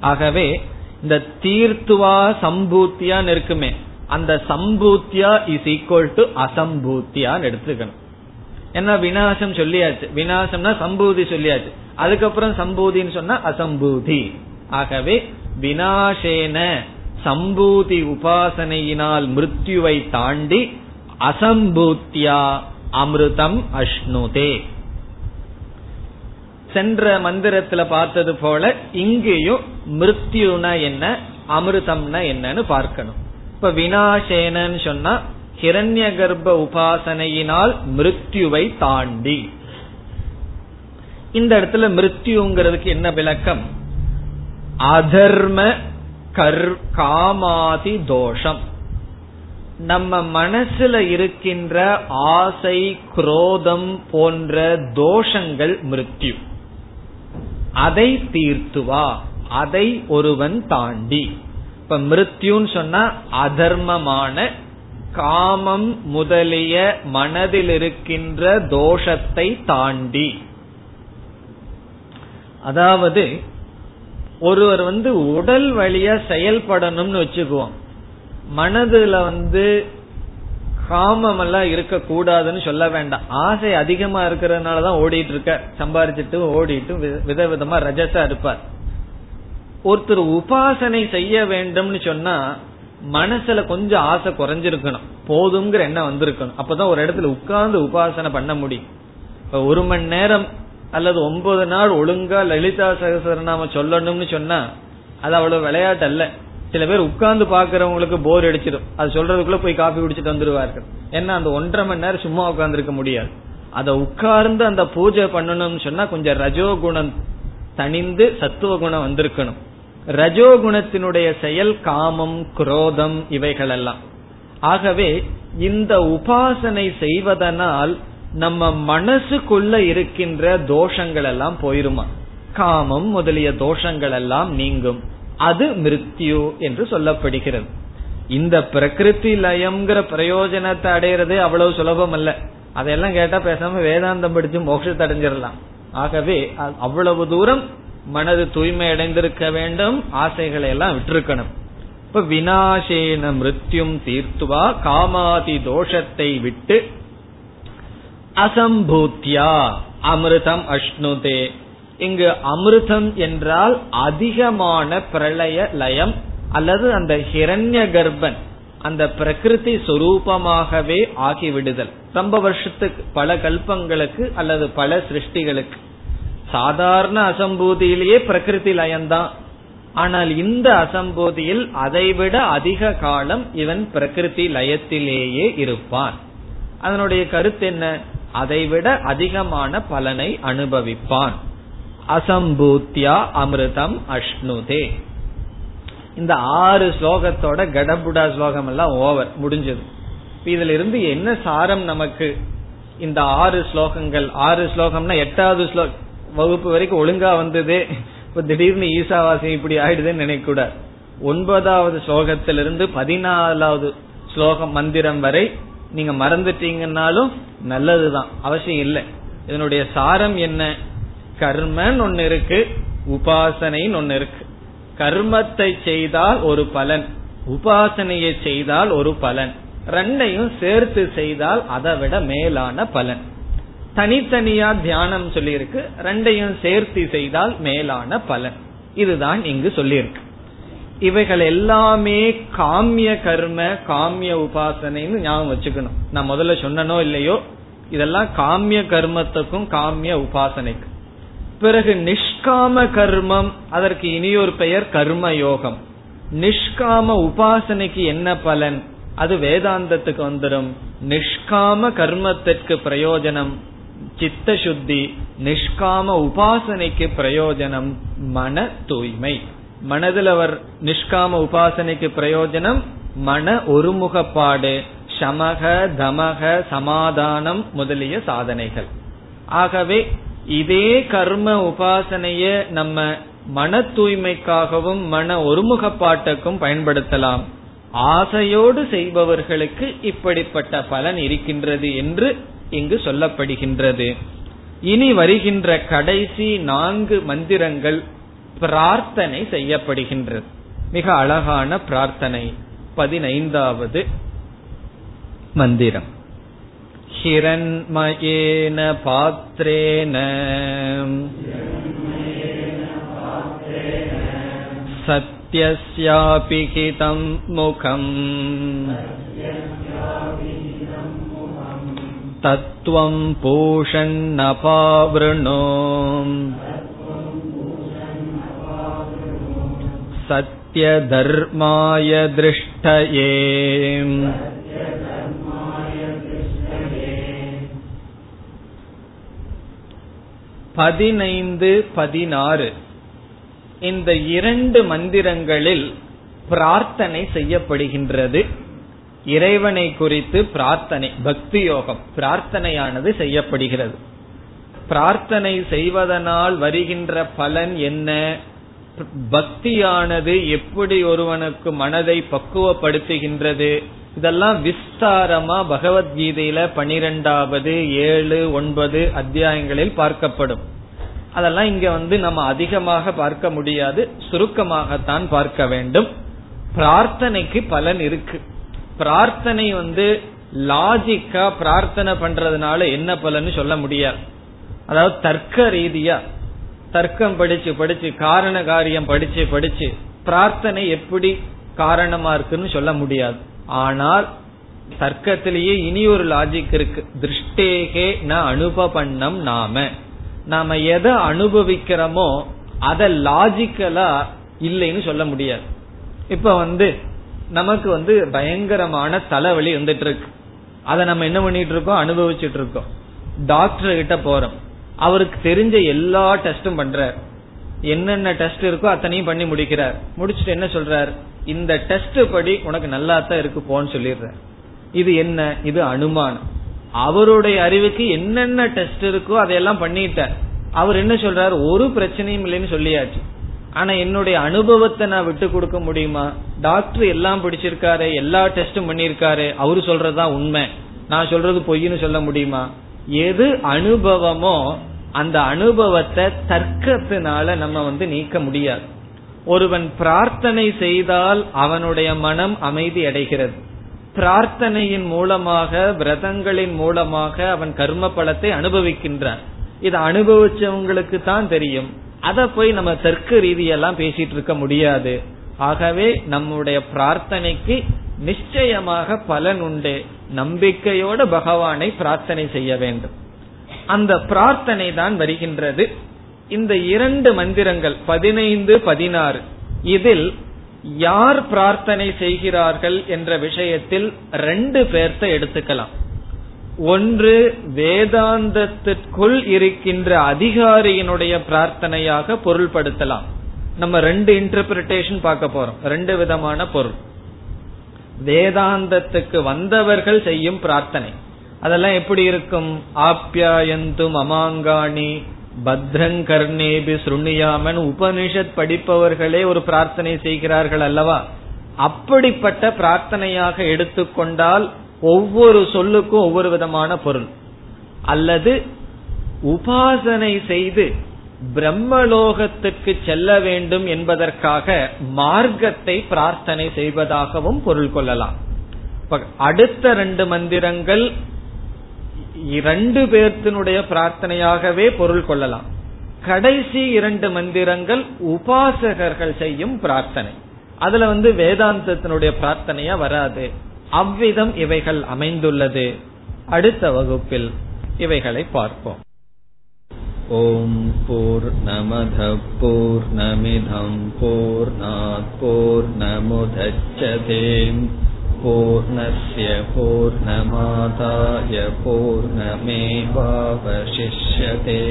ஆகவே இந்த தீர்த்துவா சம்பூத்தியான்னு இருக்குமே அந்த சம்பூத்தியா இஸ் ஈக்குவல் டு அசம்பூத்தியான்னு எடுத்துக்கணும். ஏன்னா வினாசம் சொல்லியாச்சு? வினாசம்னா சம்பூதி சொல்லியாச்சு. அதுக்கப்புறம் சம்பூதின்னு சொன்னா அசம்பூதி. ஆகவே வினாசேன சம்பூதி உபாசனையினால் மிருத்யுவை தாண்டி அசம்பூத்தியா அமிர்தம் அஷ்ணுதே. சென்ற மந்திரத்துல பார்த்தது போல இங்கேயும் மிருத்யுனா என்ன அமிர்தம்னா என்னன்னு பார்க்கணும். இப்ப வினாசேனன்னு சொன்னா ஹிரண்ய கர்ப்ப உபாசனையினால் மிருத்யுவை தாண்டி. இந்த இடத்துல மிருத்யுங்கிறதுக்கு என்ன விளக்கம்? அதர்ம கர் காமாதி தோஷம். நம்ம மனசுல இருக்கின்ற ஆசை குரோதம் போன்ற தோஷங்கள் மிருத்யு. அதை தீர்த்துவா. அதை ஒருவன் தாண்டி. இப்ப மிருத்யுன்னு சொன்னா அதர்மமான காமம் முதலிய மனதில் இருக்கின்ற தோஷத்தை தாண்டி. அதாவது ஒருவர் வந்து உடல் வழியா செயல்படணும்னு வச்சுக்குவோம். மனதுல வந்து காமம் எல்லாம் இருக்க கூடாதுன்னு சொல்ல வேண்டாம். ஆசை அதிகமா இருக்கிறதுனாலதான் ஓடிட்டு இருக்க சம்பாரிச்சிட்டு ஓடிட்டு விதவிதமா ரஜசா இருப்பார். ஒருத்தர் உபாசனை செய்ய வேண்டும்னு சொன்னா மனசுல கொஞ்சம் ஆசை குறைஞ்சிருக்கணும். போதுங்கிற எண்ணம் வந்திருக்கணும். அப்பதான் ஒரு இடத்துல உட்கார்ந்து உபாசனை பண்ண முடியும். இப்ப ஒரு மணி நேரம் அல்லது ஒன்பது நாள் ஒழுங்கா லலிதா சகசரநாம சொல்லணும்னு சொன்னா அது அவ்வளவு விளையாட்டு அல்ல. சில பேர் உட்கார்ந்து பாக்குறவங்களுக்கு போர் அடிச்சிடும். அது சொல்றதுக்குள்ள போய் காஃபி குடிச்சிட்டு வந்துருவார்கள். ஏன்னா அந்த ஒன்றரை மணி நேரம் சும்மா உட்கார்ந்துருக்க முடியாது. அதை உட்கார்ந்து அந்த பூஜை பண்ணணும்னு சொன்னா கொஞ்சம் ரஜோ குணம் தனிந்து சத்துவ குணம் வந்திருக்கணும். ரஜோகுணத்தினுடைய செயல் காமம் குரோதம் இவைகள் எல்லாம் ஆகவே இந்த உபாசனை செய்வதனால் நம்ம மனசுக்குள்ள இருக்கின்ற தோஷங்கள் எல்லாம் போயிருமா? காமம் முதலிய தோஷங்கள் எல்லாம் நீங்கும். அது மிருத்யு என்று சொல்லப்படுகிறது. இந்த பிரகிருதி லயம்ங்கிற பிரயோஜனத்தை அடையிறதே அவ்வளவு சுலபம் அல்ல. அதையெல்லாம் கேட்டா பேசாம வேதாந்தம் படிச்சு மோட்சத்தை அடைஞ்சிடலாம். ஆகவே அவ்வளவு தூரம் மனது தூய்மை அடைந்திருக்க வேண்டும் ஆசைகளை எல்லாம் விட்டிருக்கணும். இப்ப வினாசேன மிருத்யும் தீர்த்துவா காமாதி தோஷத்தை விட்டு அசம்பூத்தியா அமிர்தம் அஷ்ணுதே. இங்கு அமிர்தம் என்றால் அதிகமான பிரளய லயம் அல்லது அந்த ஹிரண்ய கர்ப்பன் அந்த பிரகிருதி சொரூபமாகவே ஆகிவிடுதல். ரொம்ப வருஷத்துக்கு பல கல்பங்களுக்கு அல்லது பல சிருஷ்டிகளுக்கு. சாதாரண அசம்பூதியிலேயே பிரகிருதி லயம்தான் ஆனால் இந்த அசம்பூதியில் அதைவிட அதிக காலம் இவன் பிரகிருதி லயத்திலேயே இருப்பான். அதனுடைய கருத்து என்ன? அதைவிட அதிகமான பலனை அனுபவிப்பான். அசம்பூத்தியா அமிர்தம் அஷ்ணுதே. இந்த ஆறு ஸ்லோகத்தோட கடபுடா ஸ்லோகம் எல்லாம் ஓவர் முடிஞ்சது. இதுல இருந்து என்ன சாரம் நமக்கு? இந்த ஆறு ஸ்லோகங்கள் ஆறு ஸ்லோகம்னா எட்டாவது ஸ்லோகம். வகுப்பு வரைக்கும் ஒழுங்கா வந்தது இப்ப திடீர்னு ஈசாவாசியம் இப்படி ஆயிடுதுன்னு நினைக்கூடாது ஒன்பதாவது ஸ்லோகத்திலிருந்து பதினாலாவது ஸ்லோகம் மந்திரம் வரை நீங்க மறந்துட்டீங்கன்னாலும் நல்லதுதான். அவசியம் இல்லை. இதனுடைய சாரம் என்ன? கர்மன்னு ஒன்னு இருக்கு உபாசனைன்னு ஒன்னு இருக்கு. கர்மத்தை செய்தால் ஒரு பலன் உபாசனையை செய்தால் ஒரு பலன். ரெண்டையும் சேர்த்து செய்தால் அதை விட மேலான பலன். தனித்தனியா தியானம் சொல்லியிருக்கு. ரெண்டையும் சேர்த்து செய்தால் மேலான பலன். இதுதான் இங்கு சொல்லியிருக்கு. இவைகள் எல்லாமே காமிய கர்ம காமிய உபாசனைன்னு ஞாபகம் வச்சுக்கணும். நான் முதல்ல சொன்னனோ இல்லையோ? இதெல்லாம் காமிய கர்மத்துக்கும் காமிய உபாசனைக்கும். பிறகு நிஷ்காம கர்மம் அதற்கு இனியொரு பெயர் கர்ம யோகம் நிஷ்காம உபாசனைக்கு என்ன பலன்? அது வேதாந்தத்துக்கு வந்துடும் நிஷ்காம கர்மத்திற்கு பிரயோஜனம். சித்த சுத்தி நிஷ்காம உபாசனைக்கு பிரயோஜனம் மன தூய்மை. மனதில் அவர் நிஷ்காம உபாசனைக்கு பிரயோஜனம் மன ஒருமுகப்பாடு சமக தமக சமாதானம் முதலிய சாதனைகள். ஆகவே இதே கர்ம உபாசனைய நம்ம மன தூய்மைக்காகவும் மன ஒருமுகப்பாட்டுக்கும் பயன்படுத்தலாம். ஆசையோடு செய்பவர்களுக்கு இப்படிப்பட்ட பலன் இருக்கின்றது என்று இங்கு சொல்லப்படுகின்றது இனி வருகின்ற கடைசி நான்கு மந்திரங்கள் பிரார்த்தனை செய்யப்படுகின்றது மிக அழகான பிரார்த்தனை பதினைந்தாவது மந்திரம் हिरण्मयेन पात्रेण सत्यस्यापि हितं मुखम् तत्त्वं पूषन्नपावृणो सत्यधर्माय दृष्टये பதினைந்து பதினாறு இந்த இரண்டு மந்திரங்களில் பிரார்த்தனை செய்யப்படுகின்றது இறைவனை குறித்து பிரார்த்தனை பக்தி யோகம் பிரார்த்தனையானது செய்யப்படுகிறது. பிரார்த்தனை செய்வதனால் வருகின்ற பலன் என்ன? பக்தியானது எப்படி ஒருவனுக்கு மனதை பக்குவப்படுத்துகின்றது? இதெல்லாம் விஸ்தாரமா பகவத்கீதையில பனிரெண்டாவது ஏழு ஒன்பது அத்தியாயங்களில் பார்க்கப்படும். அதெல்லாம் இங்க வந்து நம்ம அதிகமாக பார்க்க முடியாது. சுருக்கமாகத்தான் பார்க்க வேண்டும். பிரார்த்தனைக்கு பலன் இருக்கு. பிரார்த்தனை வந்து லாஜிக்கா பிரார்த்தனை பண்றதுனால என்ன பலன்னு சொல்ல முடியாது. அதாவது தர்க்க ரீதியா தர்க்கம் படிச்சு படிச்சு காரண காரியம் படிச்சு படிச்சு பிரார்த்தனை எப்படி காரணமா இருக்குன்னு சொல்ல முடியாது. ஆனால் தர்க்கத்திலேயே இனி ஒரு லாஜிக் இருக்கு. திருஷ்டேகே ந அனுபவண்ணம் நாம. நாம எதை அனுபவிக்கிறோமோ அத லாஜிக்கலா இல்லைன்னு சொல்ல முடியாது. இப்ப வந்து நமக்கு வந்து பயங்கரமான தலைவலி வந்துட்டு இருக்கு அதை நம்ம என்ன பண்ணிட்டு இருக்கோம் அனுபவிச்சுட்டு இருக்கோம் டாக்டர் கிட்ட போறோம். அவருக்கு தெரிஞ்ச எல்லா டெஸ்டும் பண்றார். என்னென்ன டெஸ்ட் இருக்கோ அத்தனையும் பண்ணி முடிக்கிறார். முடிச்சுட்டு என்ன சொல்றார்? இந்த டெஸ்ட் படி உனக்கு நல்லா தான் இருக்கு போன்னு சொல்லிடுற இது என்ன? இது அனுமானம். அவருடைய அறிவுக்கு என்னென்ன டெஸ்ட் இருக்கோ அதையெல்லாம் பண்ணிட்டார். அவர் என்ன சொல்றாரு? ஒரு பிரச்சனையும் இல்லைன்னு சொல்லியாச்சு. ஆனா என்னுடைய அனுபவத்தை நான் விட்டு கொடுக்க முடியுமா? டாக்டர் எல்லாம் பிடிச்சிருக்காரு எல்லா டெஸ்டும் பண்ணிருக்காரு அவரு சொல்றதுதான் உண்மை. நான் சொல்றது பொய்ன்னு சொல்ல முடியுமா? எது அனுபவமோ அந்த அனுபவத்தை தர்க்கத்தினால நம்ம வந்து நீக்க முடியாது. ஒருவன் பிரார்த்தனை செய்தால் அவனுடைய மனம் அமைதி அடைகிறது. பிரார்த்தனையின் மூலமாக விரதங்களின் மூலமாக அவன் கர்ம பலத்தை அனுபவிக்கின்றான். இதை அனுபவிச்சவங்களுக்கு தான் தெரியும். அதை போய் நம்ம தர்க்க ரீதியெல்லாம் பேசிட்டு இருக்க முடியாது. ஆகவே நம்முடைய பிரார்த்தனைக்கு நிச்சயமாக பலன் உண்டு. நம்பிக்கையோட பகவானை பிரார்த்தனை செய்ய வேண்டும். அந்த பிரார்த்தனை தான் வருகின்றது. இந்த இரண்டு மந்திரங்கள் பதினைந்து பதினாறு இதில் யார் பிரார்த்தனை செய்கிறார்கள் என்ற விஷயத்தில் ரெண்டு பேர்த்த எடுத்துக்கலாம். ஒன்று வேதாந்தத்திற்குள் இருக்கின்ற அதிகாரியினுடைய பிரார்த்தனையாக பொருள்படுத்தலாம். நம்ம ரெண்டு இன்டர்பிரிட்டேஷன் பார்க்க போறோம். ரெண்டு விதமான பொருள். வேதாந்தத்துக்கு வந்தவர்கள் செய்யும் பிரார்த்தனை. அதெல்லாம் எப்படி இருக்கும்? ஆப்யாயந்தும் அமாங்காணி பத்ரங்கர்ணேபி சுருணியாமன் உபனிஷத் படிப்பவர்களே ஒரு பிரார்த்தனை செய்கிறார்கள் அல்லவா? அப்படிப்பட்ட பிரார்த்தனையாக எடுத்துக்கொண்டால் ஒவ்வொரு சொல்லுக்கும் ஒவ்வொரு விதமான பொருள். அல்லது உபாசனை செய்து பிரம்மலோகத்துக்கு செல்ல வேண்டும் என்பதற்காக மார்க்கத்தை பிரார்த்தனை செய்வதாகவும் பொருள் கொள்ளலாம். அடுத்த ரெண்டு மந்திரங்கள் இரண்டு பேர்த்தினுடைய பிரார்த்தனையாகவே பொருள் கொள்ளலாம். கடைசி இரண்டு மந்திரங்கள் உபாசகர்கள் செய்யும் பிரார்த்தனை. அதுல வந்து வேதாந்தத்தினுடைய பிரார்த்தனையா வராது. அவ்விதம் இவைகள் அமைந்துள்ளது அடுத்த வகுப்பில் இவைகளை பார்ப்போம் ஓம் போர் நமத போர் நமிதம் போர் போர் நமுதச்சதேம் पूर्णस्य पूर्णमादाय पूर्णमेवावशिष्यते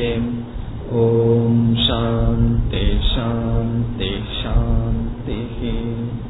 ॐ शान्ति शान्ति शान्तिः